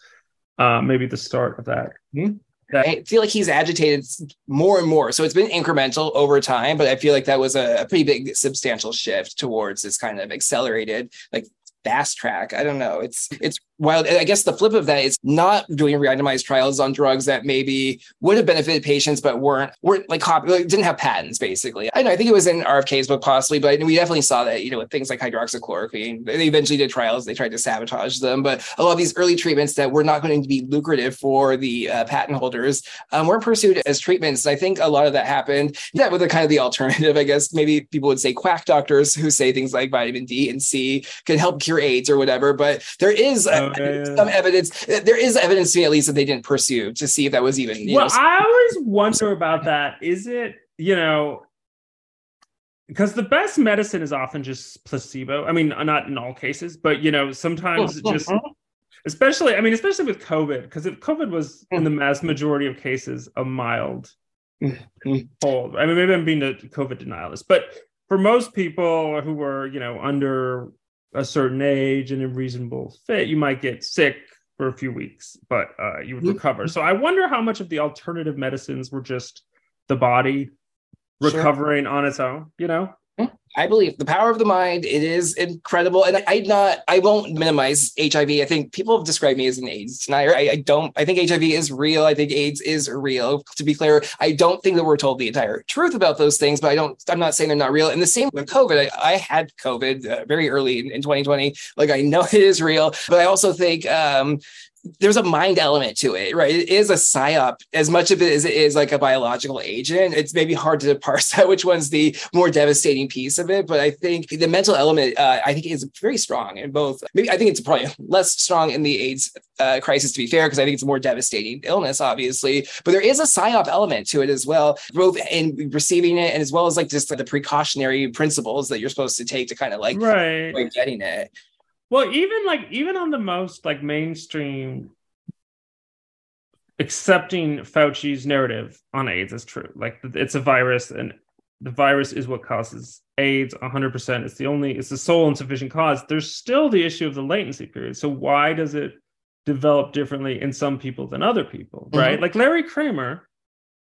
Speaker 2: uh, maybe the start of that.
Speaker 1: Mm-hmm. I feel like he's agitated more and more. So it's been incremental over time, but I feel like that was a, a pretty big, substantial shift towards this kind of accelerated, like fast track. I don't know. It's it's wild. I guess the flip of that is not doing randomized trials on drugs that maybe would have benefited patients but weren't weren't like copy like, didn't have patents basically. I know I think it was in RFK's book possibly, but we definitely saw that you know with things like hydroxychloroquine. They eventually did trials. They tried to sabotage them, but a lot of these early treatments that were not going to be lucrative for the uh, patent holders um, were pursued as treatments. I think a lot of that happened. That with the kind of the alternative, I guess maybe people would say quack doctors who say things like vitamin D and C can help cure AIDS or whatever. But there is yeah, yeah. some evidence. There is evidence to me at least that they didn't pursue to see if that was even.
Speaker 2: well, know, I always wonder about that. Is it you know? Because the best medicine is often just placebo. I mean, not in all cases, but you know, sometimes just especially i mean especially with covid because if covid was in the mass majority of cases a mild mm-hmm. cold i mean maybe i'm being a covid denialist but for most people who were you know under a certain age and a reasonable fit, you might get sick for a few weeks, but uh, you would mm-hmm. recover. So I wonder how much of the alternative medicines were just the body recovering sure. on its own, you know?
Speaker 1: I believe the power of the mind. It is incredible, and I not. I won't minimize HIV. I think people have described me as an AIDS denier. I, I, don't. I think HIV is real. I think AIDS is real. To be clear, I don't think that we're told the entire truth about those things. But I don't. I'm not saying they're not real. And the same with COVID. I, I had COVID uh, very early in, in, 2020. Like I know it is real, but I also think um, there's a mind element to it, right? It is a psyop as much of it as it is like a biological agent. It's maybe hard to parse out which one's the more devastating piece of it, but I think the mental element, uh, I think, is very strong in both. Maybe I think it's probably less strong in the AIDS uh, crisis, to be fair, because I think it's a more devastating illness, obviously. But there is a psyop element to it as well, both in receiving it and as well as like just like the precautionary principles that you're supposed to take to kind of like,
Speaker 2: right.
Speaker 1: like getting it.
Speaker 2: Well, even like even on the most like mainstream accepting Fauci's narrative on AIDS as true. Like it's a virus and the virus is what causes AIDS 100%. It's the only, it's the sole and sufficient cause. There's still the issue of the latency period. So why does it develop differently in some people than other people, right? Mm-hmm. Like Larry Kramer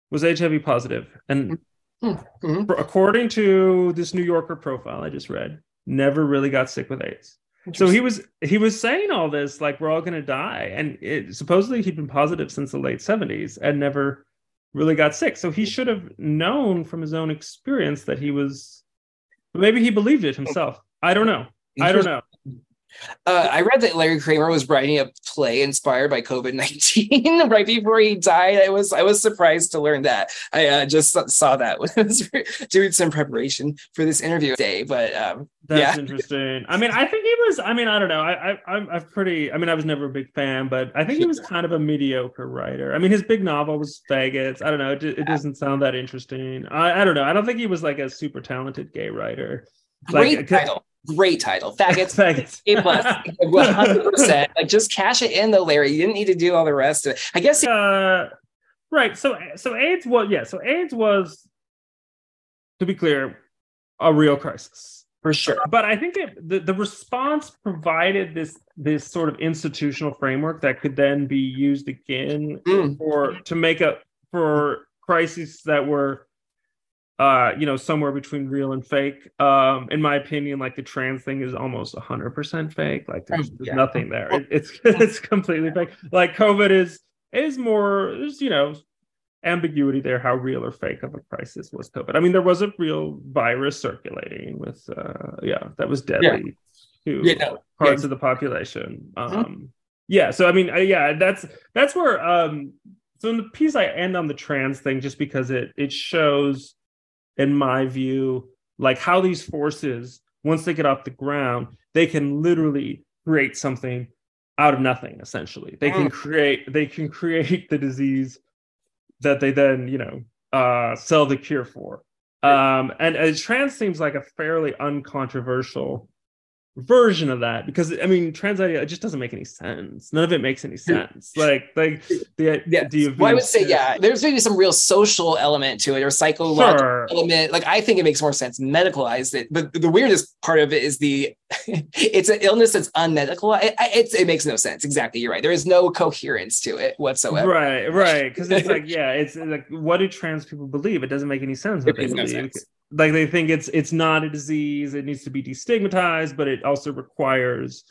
Speaker 2: was HIV positive, and mm-hmm. according to this New Yorker profile I just read, never really got sick with AIDS. So he was he was saying all this like we're all going to die, and it, supposedly he'd been positive since the late seventies and never really got sick. So he should have known from his own experience that he was. Maybe he believed it himself. I don't know. I don't know.
Speaker 1: Uh, I read that Larry Kramer was writing a play inspired by COVID nineteen right before he died. I was I was surprised to learn that. I uh, just saw that when I was doing some preparation for this interview today. But um,
Speaker 2: that's
Speaker 1: yeah.
Speaker 2: interesting. I mean, I think he was. I mean, I don't know. I, I I'm I've pretty. I mean, I was never a big fan, but I think he was kind of a mediocre writer. I mean, his big novel was Faggots. I don't know. It, it doesn't sound that interesting. I I don't know. I don't think he was like a super talented gay writer.
Speaker 1: Great title Great title. Faggots.
Speaker 2: Faggots.
Speaker 1: A plus. 100%. like just cash it in though, Larry. You didn't need to do all the rest of it. I guess.
Speaker 2: Uh, right. So, so AIDS was, yeah. So AIDS was, to be clear, a real crisis.
Speaker 1: For sure.
Speaker 2: But I think it, the, the response provided this this sort of institutional framework that could then be used again mm. for to make up for crises that were uh, you know, somewhere between real and fake. Um, in my opinion, like the trans thing is almost hundred percent fake. Like there's, there's yeah. nothing there. It, it's it's completely fake. Like COVID is is more. There's you know ambiguity there how real or fake of a crisis was COVID. I mean, there was a real virus circulating with uh, yeah that was deadly yeah. to yeah, no. parts of the population. Mm-hmm. Um, mm-hmm. Yeah, so I mean, uh, yeah, that's that's where. Um, so in the piece, I end on the trans thing just because it it shows in my view, like how these forces, once they get off the ground, they can literally create something out of nothing, essentially. They can create they can create the disease that they then, you know, uh sell the cure for. Um and, and trans seems like a fairly uncontroversial version of that because I mean trans idea it just doesn't make any sense. None of it makes any sense. Like like the
Speaker 1: yeah. idea well, I would say yeah. There's maybe some real social element to it or psychological sure. element. Like I think it makes more sense medicalized it. But the weirdest part of it is the it's an illness that's unmedical. It, it's it makes no sense. Exactly, you're right. There is no coherence to it whatsoever.
Speaker 2: Right, right. Because it's like yeah, it's like what do trans people believe? It doesn't make any sense. What it they believe. No sense like they think it's it's not a disease. It needs to be destigmatized but it also requires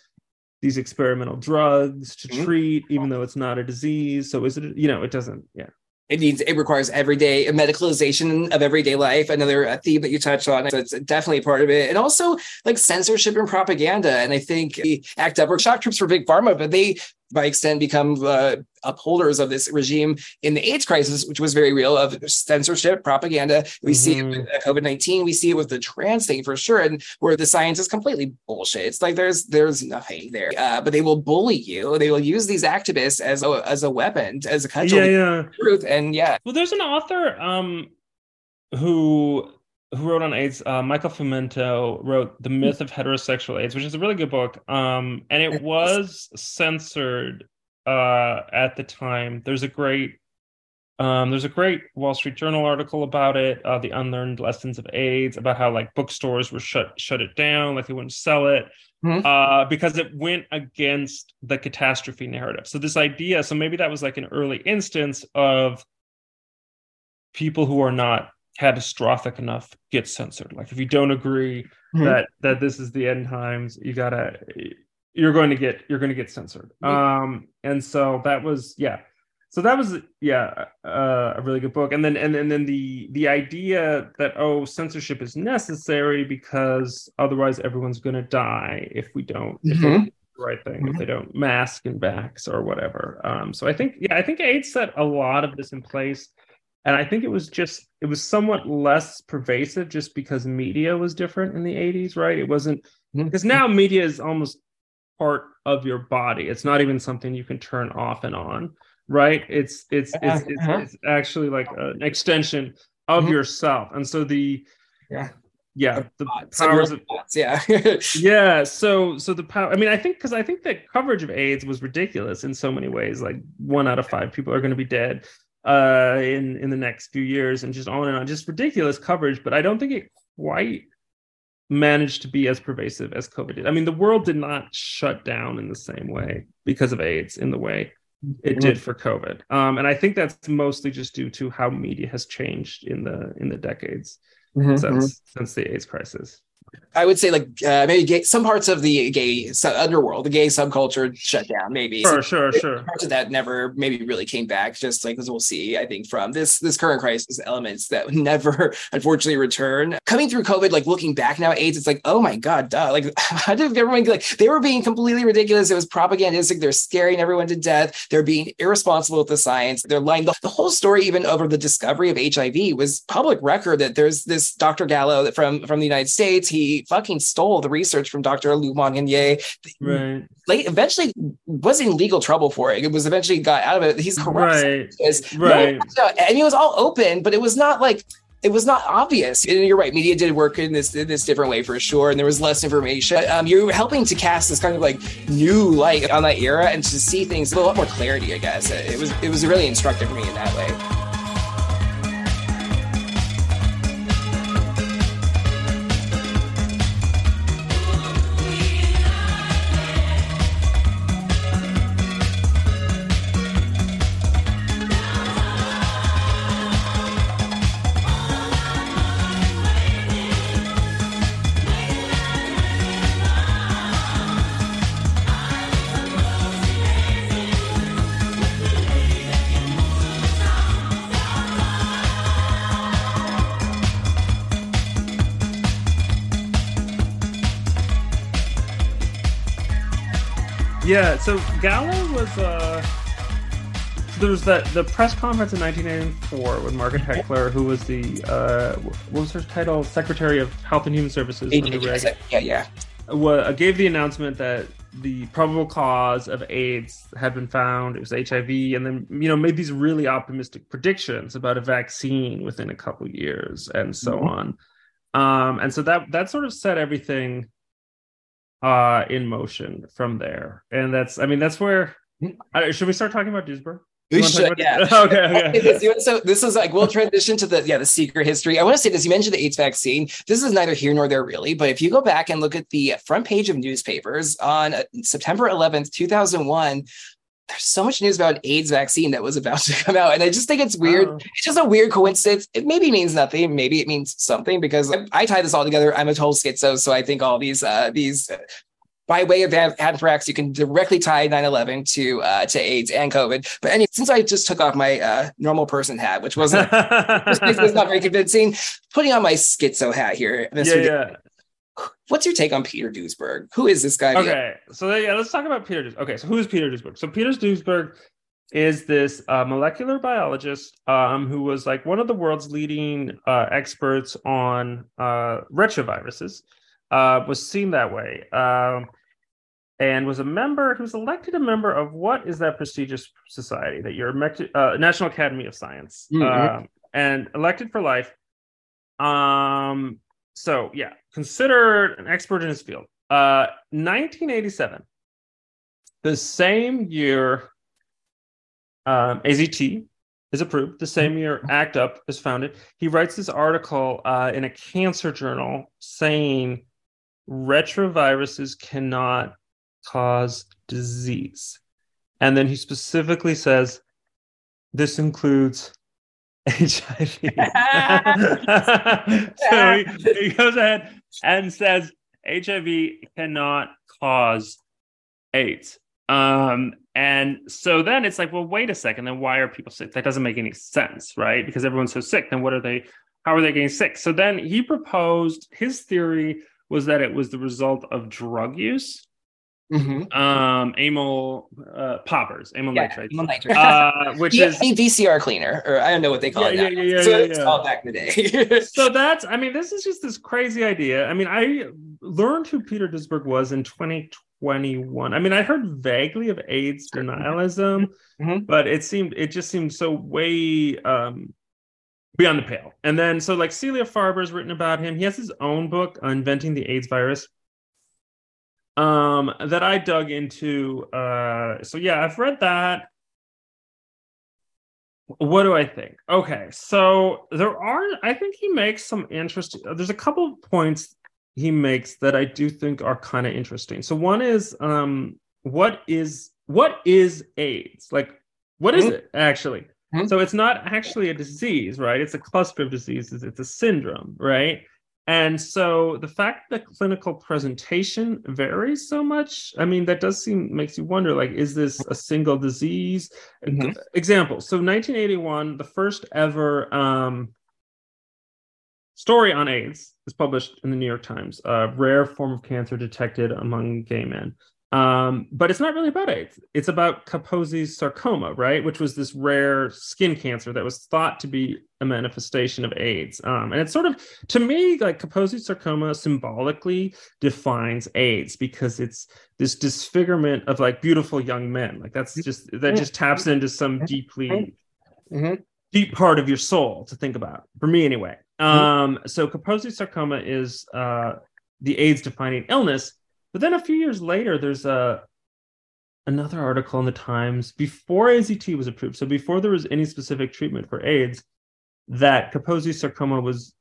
Speaker 2: these experimental drugs to mm-hmm. treat even though it's not a disease. So is it you know it doesn't yeah.
Speaker 1: It needs it requires everyday medicalization of everyday life another uh, theme that you touched on. So it's definitely part of it. And also like censorship and propaganda. And i think the act up or shock troops for big pharma but they by extent become uh, upholders of this regime in the AIDS crisis, which was very real of censorship, propaganda. We mm-hmm. see it with mm-hmm. COVID nineteen. We see it with the trans thing for sure, and where the science is completely bullshit. It's like there's there's nothing there, uh, but they will bully you. They will use these activists as a as a weapon, as a cudgel. Yeah, yeah. Truth and yeah.
Speaker 2: Well, there's an author um who who wrote on AIDS, uh, Michael Fumento wrote The Myth of Heterosexual AIDS, which is a really good book. Um, and it was censored uh, at the time. There's a great um, there's a great Wall Street Journal article about it, uh, the unlearned lessons of AIDS, about how like bookstores were shut shut it down, like they wouldn't sell it mm-hmm. uh, because it went against the catastrophe narrative. So this idea, so maybe that was like an early instance of people who are not catastrophic enough gets censored. Like if you don't agree mm-hmm. that that this is the end times, you gotta you're going to get you're going to get censored. Um, and so that was yeah. So that was yeah uh, a really good book. And then and, and then the the idea that oh censorship is necessary because otherwise everyone's going to die if we don't. Mm-hmm. If the right thing mm-hmm. if they don't mask and vax or whatever um so i think yeah i think aids set a lot of this in place and i think it was just it was somewhat less pervasive just because media was different in the 80s right it wasn't because mm-hmm. now media is almost part of your body it's not even something you can turn off and on right it's it's it's, it's, uh-huh. it's actually like an extension of mm-hmm. yourself and so the
Speaker 1: yeah
Speaker 2: yeah the powers of,
Speaker 1: yeah.
Speaker 2: yeah so so the power i mean i think because i think that coverage of aids was ridiculous in so many ways like one out of five people are going to be dead uh in in the next few years and just on and on. Just ridiculous coverage but i don't think it quite managed to be as pervasive as covid did. I mean the world did not shut down in the same way because of aids in the way it did for covid. Um and i think that's mostly just due to how media has changed in the in the decades
Speaker 1: Mhm,
Speaker 2: since since the aids crisis
Speaker 1: I would say like uh, maybe gay, some parts of the gay underworld, the gay subculture shut down. Maybe
Speaker 2: sure sure sure
Speaker 1: parts of that never maybe really came back. Just like as we'll see, I think from this this current crisis, elements that never unfortunately return. Coming through COVID, like looking back now, at AIDS, it's like oh my god, duh! Like how did everyone like they were being completely ridiculous? It was propagandistic. They're scaring everyone to death. They're being irresponsible with the science. They're lying. The, the whole story, even over the discovery of HIV, was public record. That there's this Dr. Gallo from from the United States. He fucking stole the research from Dr. Luc Montagnier.
Speaker 2: right
Speaker 1: Like eventually was in legal trouble for it. It was eventually got out of it. He's corrupt.
Speaker 2: right Right.
Speaker 1: No, and it was all open, but it was not like it was not obvious. And you're right. Media did work in this in this different way for sure, and there was less information. Um, you're helping to cast this kind of like new light on that era and to see things with a lot more clarity. I guess it was it was really instructive for me in that way.
Speaker 2: Yeah, so Gallo was uh there was that the press conference in 1984 with Margaret Heckler, who was the uh, what was her title, Secretary of Health and Human Services under Reagan,
Speaker 1: Yeah, yeah.
Speaker 2: wa- gave the announcement that the probable cause of AIDS had been found. It was HIV, and then you know made these really optimistic predictions about a vaccine within a couple years, and so
Speaker 1: Mhm.
Speaker 2: on. Um, and so that that sort of set everything uh in motion from there. And that's I mean that's where. Uh, should we start talking about Duesberg?
Speaker 1: We
Speaker 2: You wanna talk
Speaker 1: should,
Speaker 2: about-
Speaker 1: yeah.
Speaker 2: okay,
Speaker 1: Okay,
Speaker 2: okay.
Speaker 1: this- so this is like we'll transition to the yeah the secret history. I want to say this. You mentioned the AIDS vaccine. This is neither here nor there really, but if you go back and look at the front page of newspapers on uh, September 11th, 2001. There's so much news about an AIDS vaccine that was about to come out, and I just think it's weird.
Speaker 2: Oh.
Speaker 1: It's just a weird coincidence. It maybe means nothing, maybe it means something because I, I tie this all together. I'm a total schizo, so I think all these uh, these uh, by way of an- anthrax, you can directly tie 9/11 to uh, to AIDS and COVID. But anyway, since I just took off my uh, normal person hat, which wasn't was not very convincing, putting on my schizo hat here.
Speaker 2: yeah, yeah.
Speaker 1: What's your take on Peter Duesberg? Who is this guy?
Speaker 2: Okay, so yeah, let's talk about Peter. Okay, so who is Peter Duesberg? So Peter Duesberg is this uh, molecular biologist um, who was like one of the world's leading uh, experts on uh, retroviruses. Uh, was seen that way, um, and was a member. He was elected a member of what is that prestigious society that you're uh, National Academy of Science,
Speaker 1: Mhm.
Speaker 2: um, and elected for life. Um. So yeah, considered an expert in his field. Uh, 1987, the same year um, AZT is approved, the same year ACT UP is founded. He writes this article uh, in a cancer journal saying retroviruses cannot cause disease. And then he specifically says this includes HIV. so he, he goes ahead and says HIV cannot cause AIDS. Um, and so then it's like, well, wait a second, then why are people sick? That doesn't make any sense, right? Because everyone's so sick. Then what are they? How are they getting sick? So then he proposed his theory was that it was the result of drug use,
Speaker 1: Mhm.
Speaker 2: um, amyl uh, poppers, amyl
Speaker 1: Yeah, amyl nitrate.
Speaker 2: uh, which
Speaker 1: yeah,
Speaker 2: is
Speaker 1: VCR cleaner, or I don't know what they call
Speaker 2: Yeah,
Speaker 1: it now.
Speaker 2: yeah, yeah, yeah,
Speaker 1: so
Speaker 2: yeah,
Speaker 1: it's
Speaker 2: yeah.
Speaker 1: called back in the day.
Speaker 2: so that's i mean this is just this crazy idea i mean i learned who peter duesberg was in 2021 i mean i heard vaguely of aids denialism
Speaker 1: Mhm.
Speaker 2: but it seemed it just seemed so way um Beyond the Pale. And then, so like Celia Farber's written about him. He has his own book, Inventing the AIDS Virus, um, that I dug into. Uh, so yeah, I've read that. What do I think? Okay, so there are, I think he makes some interesting, there's a couple of points he makes that I do think are kind of interesting. So one is, um, what is what is AIDS? Like, what is mm-hmm. it actually? Mm-hmm. So it's not actually a disease, right? It's a cluster of diseases. It's a syndrome, right? And so the fact that clinical presentation varies so much, I mean, that does seem makes you wonder like, is this a single disease? Mm-hmm. Example. So 1981, the first ever um, story on AIDS is published in the New York Times, a rare form of cancer detected among gay men. Um, but it's not really about AIDS. It's about Kaposi's sarcoma, right? Which was this rare skin cancer that was thought to be a manifestation of AIDS. Um, and it's sort of, to me, like Kaposi's sarcoma symbolically defines AIDS because it's this disfigurement of like beautiful young men. Like that's just, that just taps into some deeply, mm-hmm. deep part of your soul to think about, for me anyway. Mm-hmm. Um, so Kaposi's sarcoma is uh, the AIDS defining illness but then a few years later, there's a another article in the Times before AZT was approved. So before there was any specific treatment for AIDS, that Kaposi sarcoma was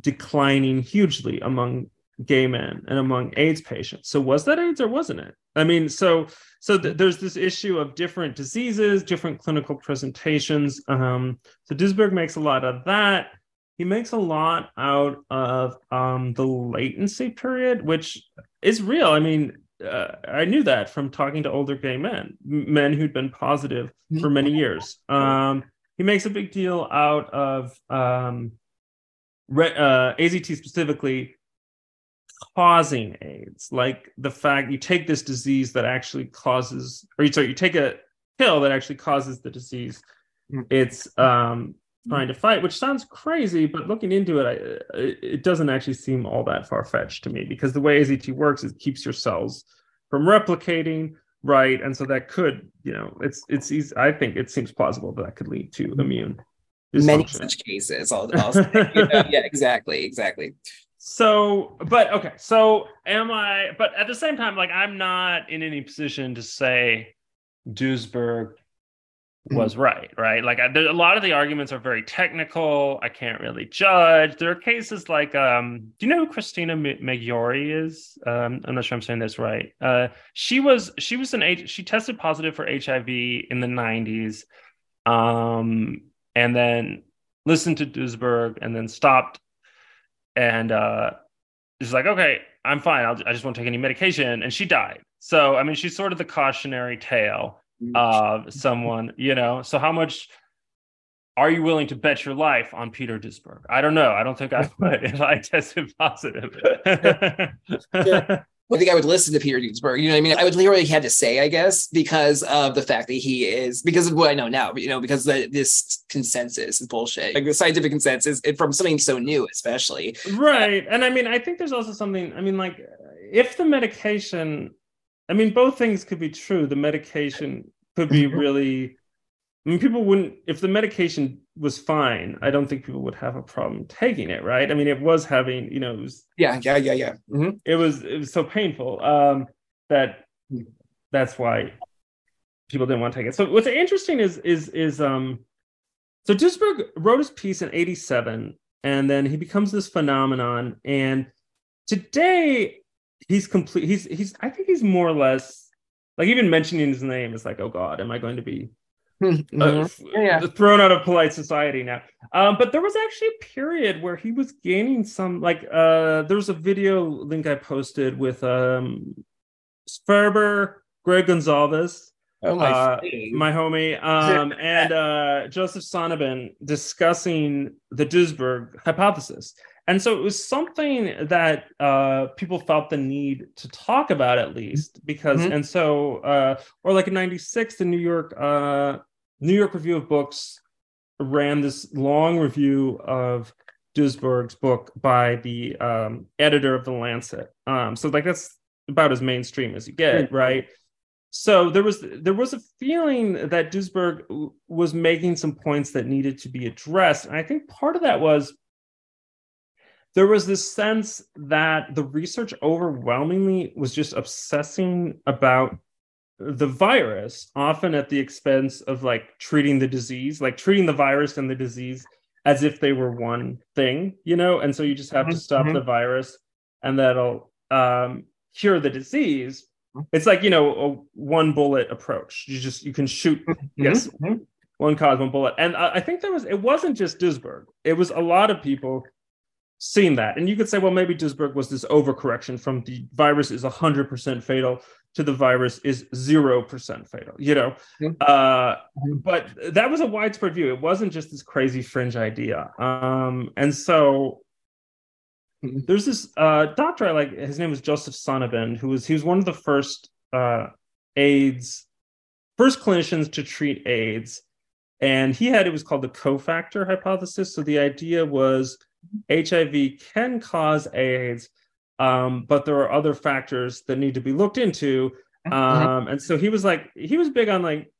Speaker 2: declining hugely among gay men and among AIDS patients. So was that AIDS or wasn't it? I mean, so so th- there's this issue of different diseases, different clinical presentations. Um, so Duesberg makes a lot of that he makes a lot out of um, the latency period, which is real. I mean, uh, I knew that from talking to older gay men, men who'd been positive mm-hmm. for many years. Um, he makes a big deal out of um, re- uh, AZT specifically causing AIDS, like the fact you take this disease that actually causes, or you sorry, you take a pill that actually causes the disease. Mm. It's um, trying to fight, which sounds crazy, but looking into it, I, it doesn't actually seem all that far fetched to me because the way AZT works is keeps your cells from replicating, right? And so that could, you know, it's it's easy. I think it seems plausible that that could lead to immune.
Speaker 1: Many such cases. I'll, I'll say, you know, yeah, exactly, exactly.
Speaker 2: So, but okay, so am I? But at the same time, like I'm not in any position to say Duesberg was mm. right, right? Like I, there, a lot of the arguments are very technical. I can't really judge. There are cases like, um, do you know who Christina Maggiore is? Um, I'm not sure I'm saying this right. Uh, she was she was an age she tested positive for HIV in the 90s, um, and then listened to Duesberg and then stopped, and uh, she's like, okay, I'm fine. I'll, I just won't take any medication, and she died. So I mean, she's sort of the cautionary tale Mm. of someone, you know. So how much are you willing to bet your life on Peter Duesberg? I don't know. I don't think I would if I tested positive.
Speaker 1: yeah. I think I would listen to Peter Duesberg. You know what I mean? I would hear what he had to say, I guess, because of the fact that he is, because of what I know now, you know, because the, this consensus is bullshit. Like the scientific consensus from something so new, especially.
Speaker 2: Right. And I mean, I think there's also something, I mean, like if the medication I mean, both things could be true. The medication could be mm-hmm. really. I mean, people wouldn't if the medication was fine. I don't think people would have a problem taking it, right? I mean, it was having, you know, it was.
Speaker 1: Yeah, yeah, yeah, yeah.
Speaker 2: Mm-hmm. It was it was so painful um, that that's why people didn't want to take it. So what's interesting is is is um, so Duesberg wrote his piece in '87, and then he becomes this phenomenon. And today, he's complete. He's he's. I think he's more or less like even mentioning his name is like, oh God, am I going to be mm-hmm. uh, yeah. thrown out of polite society now? Um, but there was actually a period where he was gaining some. Like, uh, there's a video link I posted with um, Sperber, Gregg Gonsalves.
Speaker 1: Oh my, uh,
Speaker 2: my homie, um, and uh, Joseph Sonnabend discussing the Duesberg hypothesis. And so it was something that uh, people felt the need to talk about at least because, mm-hmm. and so, uh, or like in '96, the New York uh, New York Review of Books ran this long review of Duesberg's book by the um, editor of the Lancet. Um, so like that's about as mainstream as you get, mm-hmm. right? so there was there was a feeling that Duesberg was making some points that needed to be addressed, and I think part of that was there was this sense that the research overwhelmingly was just obsessing about the virus, often at the expense of like treating the disease, like treating the virus and the disease as if they were one thing, you know. And so you just have mm-hmm. to stop mm-hmm. the virus, and that'll um, cure the disease it's like you know a one bullet approach you just you can shoot mm-hmm. yes mm-hmm. one cause one bullet and I, I, think there was it wasn't just duesberg it was a lot of people seeing that and you could say well maybe duesberg was this overcorrection from the virus is 100% fatal to the virus is 0% fatal you know mm-hmm. uh, but that was a widespread view it wasn't just this crazy fringe idea um, and so Mm-hmm. There's this uh, doctor I like. His name was Joseph Sonnabend, who was he was one of the first uh, AIDS, first clinicians to treat AIDS, and he had it was called the cofactor hypothesis. So the idea was HIV can cause AIDS, um, but there are other factors that need to be looked into. Mm-hmm. Um, and so he was like he was big on like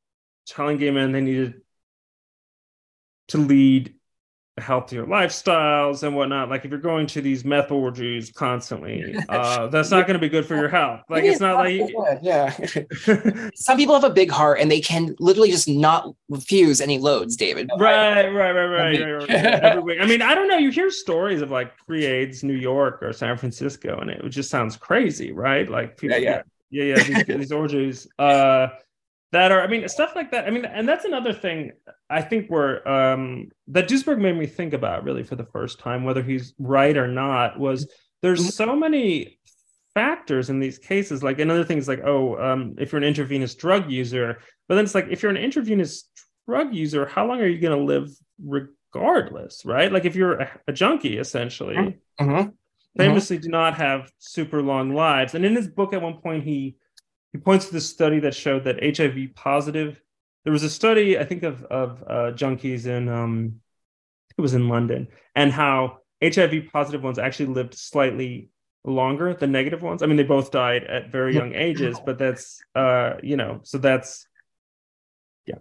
Speaker 2: telling gay men they needed to lead healthier lifestyles and whatnot. Like if you're going to these meth orgies constantly, uh, that's not going to be good for your health. Like it it's not like
Speaker 1: good. yeah. Some people have a big heart and they can literally just not refuse any loads, David.
Speaker 2: Right, right, right, right. right, right. Every week. I mean, I don't know. You hear stories of like pre-AIDS New York or San Francisco, and it just sounds crazy, right? Like people, yeah, yeah, yeah, yeah these, these orgies. Uh, that are, I mean, stuff like that. I mean, and that's another thing I think where um, that duesberg made me think about really for the first time, whether he's right or not, was there's mm-hmm. so many factors in these cases. Like another thing is like, oh, um, if you're an intravenous drug user, but then it's like if you're an intravenous drug user, how long are you going to live regardless, right? Like if you're a, a junkie, essentially, mm-hmm. mm-hmm. famously do not have super long lives. And in his book, at one point, he he points to this study that showed that HIV positive. There was a study, I think, of of uh, junkies in um, it was in London, and how HIV positive ones actually lived slightly longer than negative ones. I mean, they both died at very young ages, but that's uh, you know, so that's yeah.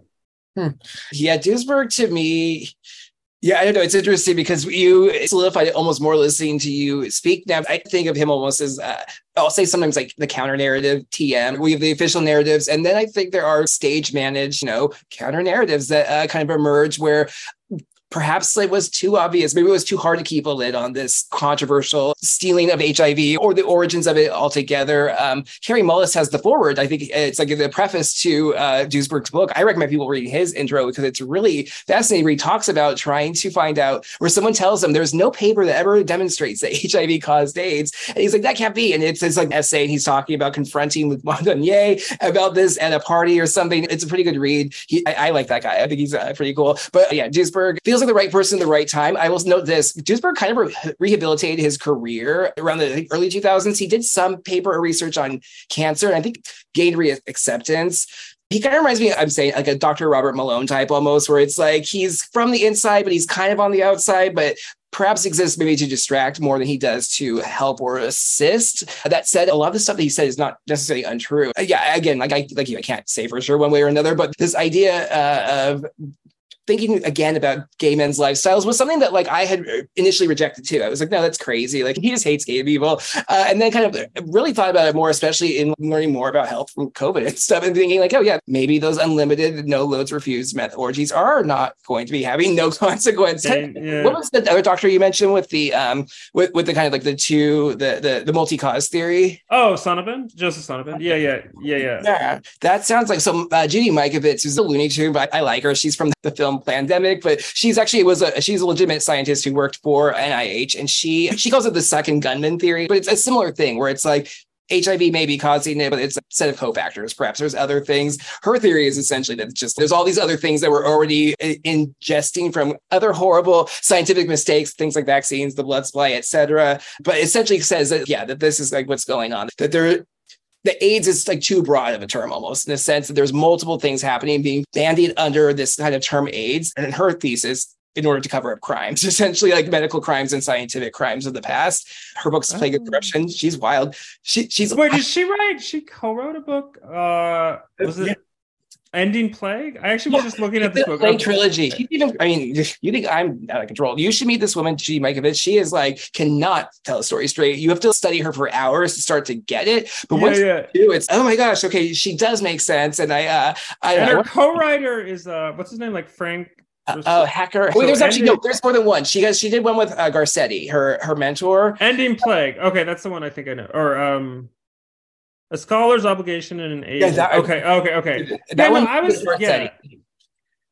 Speaker 1: Hmm. Yeah, Duesberg to me yeah, I don't know. It's interesting because you solidified almost more listening to you speak. Now, I think of him almost as, uh, I'll say sometimes like the counter narrative, TM. We have the official narratives. And then I think there are stage managed, you know, counter narratives that uh, kind of emerge where perhaps it was too obvious. Maybe it was too hard to keep a lid on this controversial stealing of HIV or the origins of it altogether. Um, Kary Mullis has the forward. I think it's like the preface to uh, book. I recommend people reading his intro because it's really fascinating. He talks about trying to find out where someone tells him there's no paper that ever demonstrates that HIV caused AIDS, and he's like that can't be. And it's his like essay, and he's talking about confronting with Montagnier about this at a party or something. It's a pretty good read. He, I, I like that guy. I think he's uh, pretty cool. But yeah, Duesberg feels feels like the right person at the right time. I will note this: Duesberg kind of re- rehabilitated his career around the early 2000s. He did some paper research on cancer, and I think gained re- acceptance. He kind of reminds me, I'm saying, like a Dr. Robert Malone type almost, where it's like he's from the inside, but he's kind of on the outside, but perhaps exists maybe to distract more than he does to help or assist. That said, a lot of the stuff that he said is not necessarily untrue. Yeah, again, like I like you, I can't say for sure one way or another, but this idea uh, of thinking again about gay men's lifestyles was something that like I had initially rejected too. I was like, no, that's crazy. Like he just hates gay people. Uh, and then kind of really thought about it more, especially in learning more about health from COVID and stuff and thinking like, oh yeah, maybe those unlimited no loads refused meth orgies are not going to be having no consequence. Yeah. What was the other doctor you mentioned with the um with, with the kind of like the two the the, the multi-cause theory?
Speaker 2: Oh, Sonnabend, Joseph Sonnabend. Yeah, yeah, yeah, yeah.
Speaker 1: Yeah. That sounds like some uh, Judy Mikovits, who's a Looney Tune, but I like her. She's from the film Plandemic, but she's actually was a she's a legitimate scientist who worked for NIH, and she she calls it the second gunman theory. But it's a similar thing where it's like HIV may be causing it, but it's a set of cofactors. Perhaps there's other things. Her theory is essentially that just there's all these other things that we're already eh, ingesting from other horrible scientific mistakes, things like vaccines, the blood supply, etc. But essentially says that yeah, that this is like what's going on. That there the AIDS is like too broad of a term almost in the sense that there's multiple things happening being bandied under this kind of term AIDS. And in her thesis in order to cover up crimes, essentially like medical crimes and scientific crimes of the past. Her book's Plague of
Speaker 2: Oh.
Speaker 1: Corruption. She's wild. She she's
Speaker 2: Wait, did she write? She co-wrote a book. Uh, was it
Speaker 1: Yeah.
Speaker 2: Ending Plague? I actually was
Speaker 1: Yeah,
Speaker 2: just looking at this book.
Speaker 1: Plague trilogy. She's even, I mean, you think I'm out of control. You should meet this woman, G. Mikovits. She is like, cannot tell a story straight. You have to study her for hours to start to get it. But
Speaker 2: Yeah,
Speaker 1: once
Speaker 2: yeah.
Speaker 1: you do, it's, oh my gosh, okay, she does make sense. And I, uh, I,
Speaker 2: And
Speaker 1: I
Speaker 2: her co-writer is uh, what's his name? Like Frank.
Speaker 1: Uh, oh, hacker. Wait, there's actually no. There's more than one. She has. She did one with uh, Ruscetti, her her mentor.
Speaker 2: Ending Plague. Okay, that's the one I think I know. Or um, a scholar's obligation and an age.
Speaker 1: Yeah, that-
Speaker 2: okay, okay, okay.
Speaker 1: That
Speaker 2: Yeah, no,
Speaker 1: one
Speaker 2: I was- yeah.
Speaker 1: Ruscetti.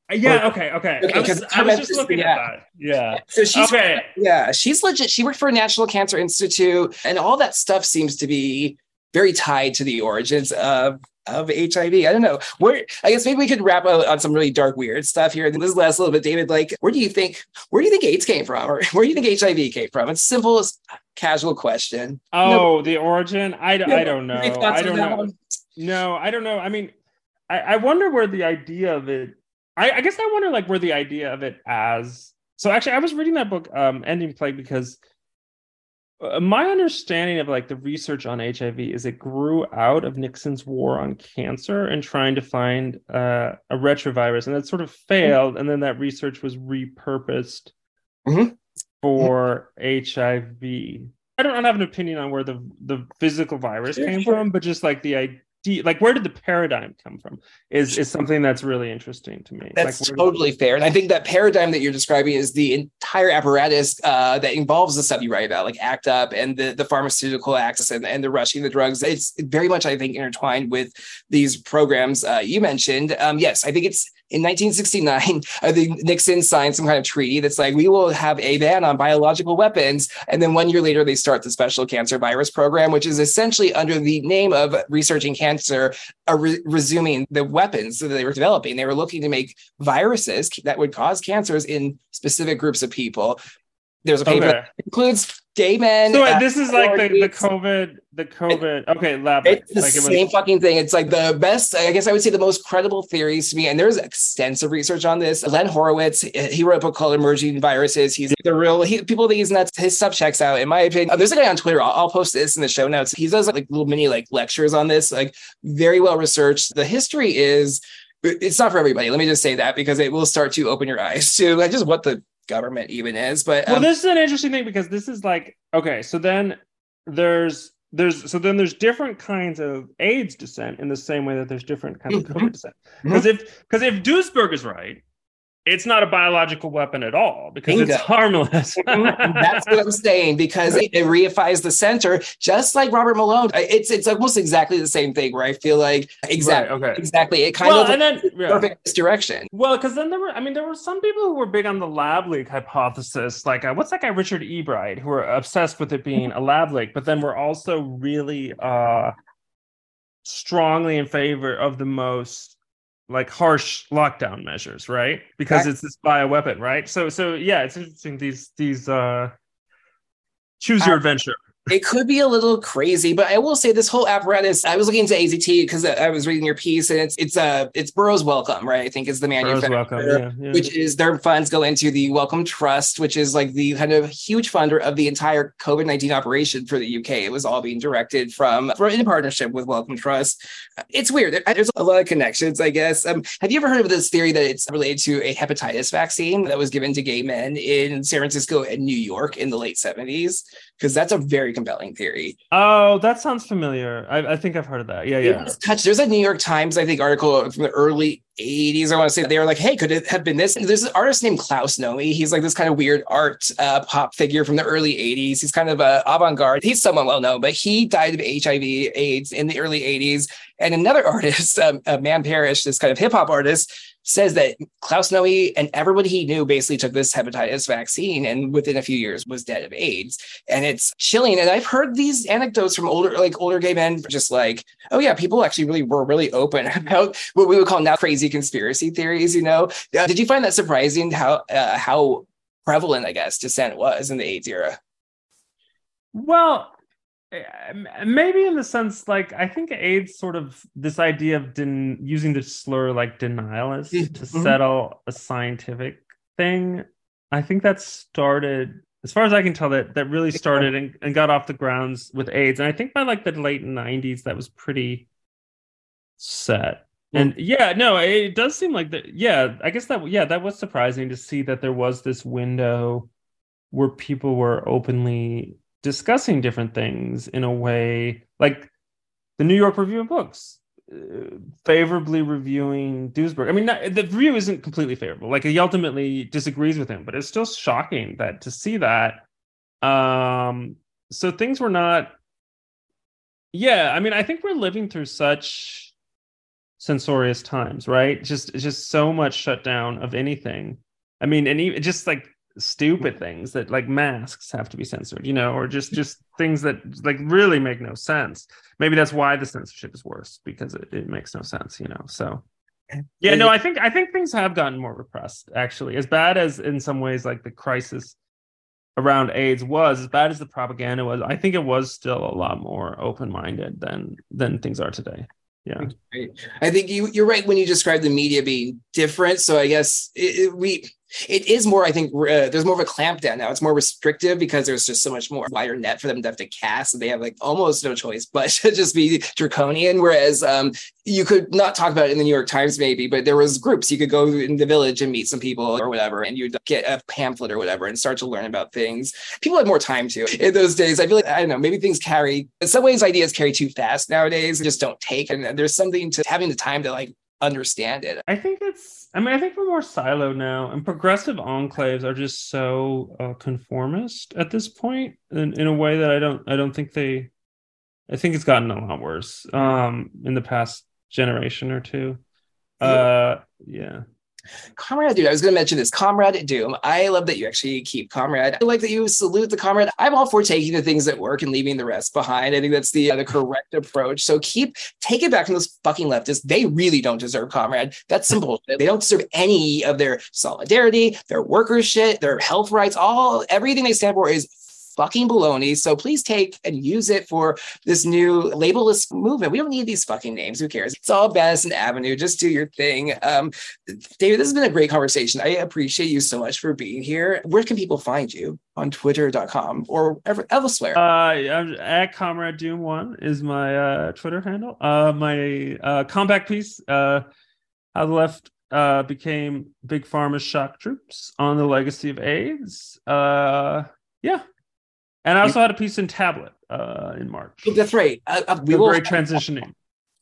Speaker 2: Uh, yeah. Okay. Okay.
Speaker 1: Okay,
Speaker 2: I was, I was just looking
Speaker 1: yeah.
Speaker 2: at that. Yeah.
Speaker 1: So she's
Speaker 2: Okay.
Speaker 1: yeah, she's legit. She worked for a National Cancer Institute, and all that stuff seems to be very tied to the origins of of HIV. I don't know. Where I guess maybe we could wrap up on some really dark, weird stuff here. This last little bit, David. Like, where do you think where do you think AIDS came from, or where do you think HIV came from? It's simple, as casual question.
Speaker 2: Oh, the origin. I don't know. I don't know.
Speaker 1: one?
Speaker 2: No, I don't know. I mean, I, I wonder where the idea of it. I, I guess I wonder like where the idea of it as. So actually, I was reading that book, um, Ending Plague, because my understanding of like the research on HIV is it grew out of Nixon's war on cancer and trying to find uh, a retrovirus, and that sort of failed, and then that research was repurposed
Speaker 1: Mhm.
Speaker 2: for HIV. I don't have an opinion on where the the physical virus came
Speaker 1: sure.
Speaker 2: from, but just like the idea, like where did the paradigm come from, is is something that's really interesting to me.
Speaker 1: That's
Speaker 2: like,
Speaker 1: totally fair. And I think that paradigm that you're describing is the entire apparatus uh, that involves the stuff you write about, like ACT UP and the, the pharmaceutical access and, and the rushing the drugs. It's very much, I think, intertwined with these programs uh, you mentioned. Um, yes, I think it's in 1969, I think Nixon signed some kind of treaty that's like, we will have a ban on biological weapons. And then one year later, they start the Special Cancer Virus Program, which is essentially under the name of researching cancer, uh, re- resuming the weapons that they were developing. They were looking to make viruses that would cause cancers in specific groups of people. There's a paper
Speaker 2: Okay.
Speaker 1: that includes gay men.
Speaker 2: So wait, this is like the, the. COVID, the COVID. Okay, lab.
Speaker 1: It's the
Speaker 2: like it was-
Speaker 1: same fucking thing. It's like the best, I guess I would say the most credible theories to me. And there's extensive research on this. Len Horowitz, he wrote a book called Emerging Viruses. He's the real, he, people think he's nuts. His stuff checks out, in my opinion. Uh, There's a guy on Twitter. I'll, I'll post this in the show notes. He does like little mini like lectures on this, like very well researched. The history is, it's not for everybody. Let me just say that because it will start to open your eyes to like just what the government even is. But
Speaker 2: well
Speaker 1: um,
Speaker 2: this is an interesting thing because this is like okay so then there's there's so then there's different kinds of aids dissent in the same way that there's different kinds of
Speaker 1: Mhm.
Speaker 2: covid dissent because if because if duesberg is right it's not a biological weapon at all because
Speaker 1: Bingo.
Speaker 2: it's harmless
Speaker 1: That's what I'm saying because it, it reifies the center, just like Robert Malone. It's it's almost exactly the same thing. Where I feel like exactly,
Speaker 2: Right, okay.
Speaker 1: exactly. It kind
Speaker 2: well
Speaker 1: of
Speaker 2: and then yeah.
Speaker 1: perfect misdirection.
Speaker 2: Well, because then there were, I mean, there were some people who were big on the lab leak hypothesis. Like, uh, what's that guy, Richard Ebright, who were obsessed with it being a lab leak, but then were also really uh, strongly in favor of the most like harsh lockdown measures, right? Because
Speaker 1: Right.
Speaker 2: it's this bioweapon, right? So, so yeah, it's interesting. These, these, uh, choose your adventure.
Speaker 1: It could be a little crazy, but I will say this whole apparatus. I was looking into AZT because I was reading your piece, and it's it's uh it's Burroughs Wellcome, right? I think is the manufacturer.
Speaker 2: welcome. Yeah, yeah.
Speaker 1: which is their funds go into the Wellcome Trust, which is like the kind of huge funder of the entire COVID 19 operation for the UK. It was all being directed from, from in partnership with Wellcome Trust. It's weird. There's a lot of connections, I guess. Um, have you ever heard of this theory that it's related to a hepatitis vaccine that was given to gay men in San Francisco and New York in the late 70s? Because that's a very compelling theory.
Speaker 2: oh, that sounds familiar. I, I think I've heard of that. Yeah, yeah.
Speaker 1: was touched. There's a New York Times, I think, article from the early 80s. I want to say they were like, hey, could it have been this? There's an artist named Klaus Nomi. He's like this kind of weird art uh, pop figure from the early 80s. He's kind of a avant-garde. He's somewhat well known, but he died of HIV AIDS in the early 80s. And another artist, um, uh, Man Parrish, this kind of hip hop artist, says that Klaus Nomi and everybody he knew basically took this hepatitis vaccine and within a few years was dead of AIDS. And it's chilling. And I've heard these anecdotes from older, like older gay men, just like, oh yeah, people actually really were really open about what we would call now crazy conspiracy theories. You know, uh, did you find that surprising how uh, how prevalent, I guess, dissent was in the AIDS era?
Speaker 2: Well, maybe in the sense like I think AIDS sort of this idea of den- using the slur like denialist
Speaker 1: Mhm.
Speaker 2: to settle a scientific thing I think that started, as far as I can tell, that that really started and, and got off the grounds with AIDS. And I think by like the late '90s, that was pretty set. And yeah, no, it does seem like that. Yeah, I guess that. Yeah, that was surprising to see that there was this window where people were openly discussing different things in a way like the New York Review of Books uh, favorably reviewing Duesberg. I mean, the review isn't completely favorable. Like he ultimately disagrees with him, but it's still shocking that to see that. Um, so things were not. Yeah, I mean, I think we're living through such censorious times, right? Just just so much shutdown of anything. I mean, and even just like stupid things that like masks have to be censored, you know, or just just things that like really make no sense. Maybe that's why the censorship is worse because it, it makes no sense, you know. So yeah, no, I think I think things have gotten more repressed actually. As bad as in some ways like the crisis around AIDS was, as bad as the propaganda was, I think it was still a lot more open-minded than than things are today. Yeah.
Speaker 1: I think you you're right when you describe the media being different. So I guess it, it, we it is more, I think, uh, there's more of a clampdown now. It's more restrictive because there's just so much more wider net for them to have to cast. And they have like almost no choice but to just be draconian. Whereas um, you could not talk about it in the New York Times, maybe, but there was groups you could go in the village and meet some people or whatever, and you'd get a pamphlet or whatever and start to learn about things. People had more time to in those days. I feel like I don't know, maybe things carry in some ways ideas carry too fast nowadays, and just don't take. And there's something to having the time to like understand it.
Speaker 2: I think it's, I mean, I think we're more siloed now, and progressive enclaves are just so uh, conformist at this point in, in a way that I don't, I don't think they, I think it's gotten a lot worse um, in the past generation or two. Uh, yeah.
Speaker 1: Comrade Doom, I was going to mention this. Comrade Doom. I love that you actually keep Comrade. I like that you salute the Comrade. I'm all for taking the things that work and leaving the rest behind. I think that's the uh, the correct approach. So keep take it back from those fucking leftists. They really don't deserve Comrade. That's some bullshit. They don't deserve any of their solidarity, their worker shit, their health rights. All everything they stand for is fucking baloney. So please take and use it for this new labelless movement. We don't need these fucking names. Who cares? It's all Madison Avenue. Just do your thing. Um, David, this has been a great conversation. I appreciate you so much for being here. Where can people find you? On twitter.com or ever, elsewhere.
Speaker 2: Uh, at Comrade Doom One is my uh, Twitter handle. Uh, my uh, Compact piece, uh, How the Left uh, became Big Pharma's shock troops on the legacy of AIDS. Uh, yeah, and I also had a piece in Tablet uh, in March.
Speaker 1: That's right. Uh, uh,
Speaker 2: we the will great transitioning.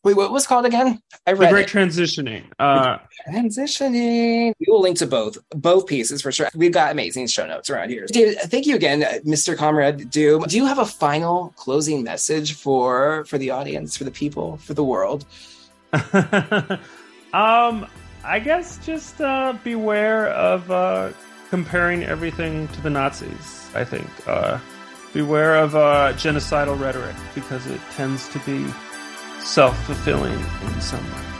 Speaker 1: Wait, what was called again?
Speaker 2: I read the great it. transitioning. Uh,
Speaker 1: transitioning. We will link to both both pieces for sure. We've got amazing show notes around here. David, thank you again, Mr. Comrade Doom. Do you have a final closing message for for the audience, for the people, for the world?
Speaker 2: um, I guess just uh, beware of uh, comparing everything to the Nazis. I think. Uh, beware of uh, genocidal rhetoric because it tends to be self fulfilling in some ways.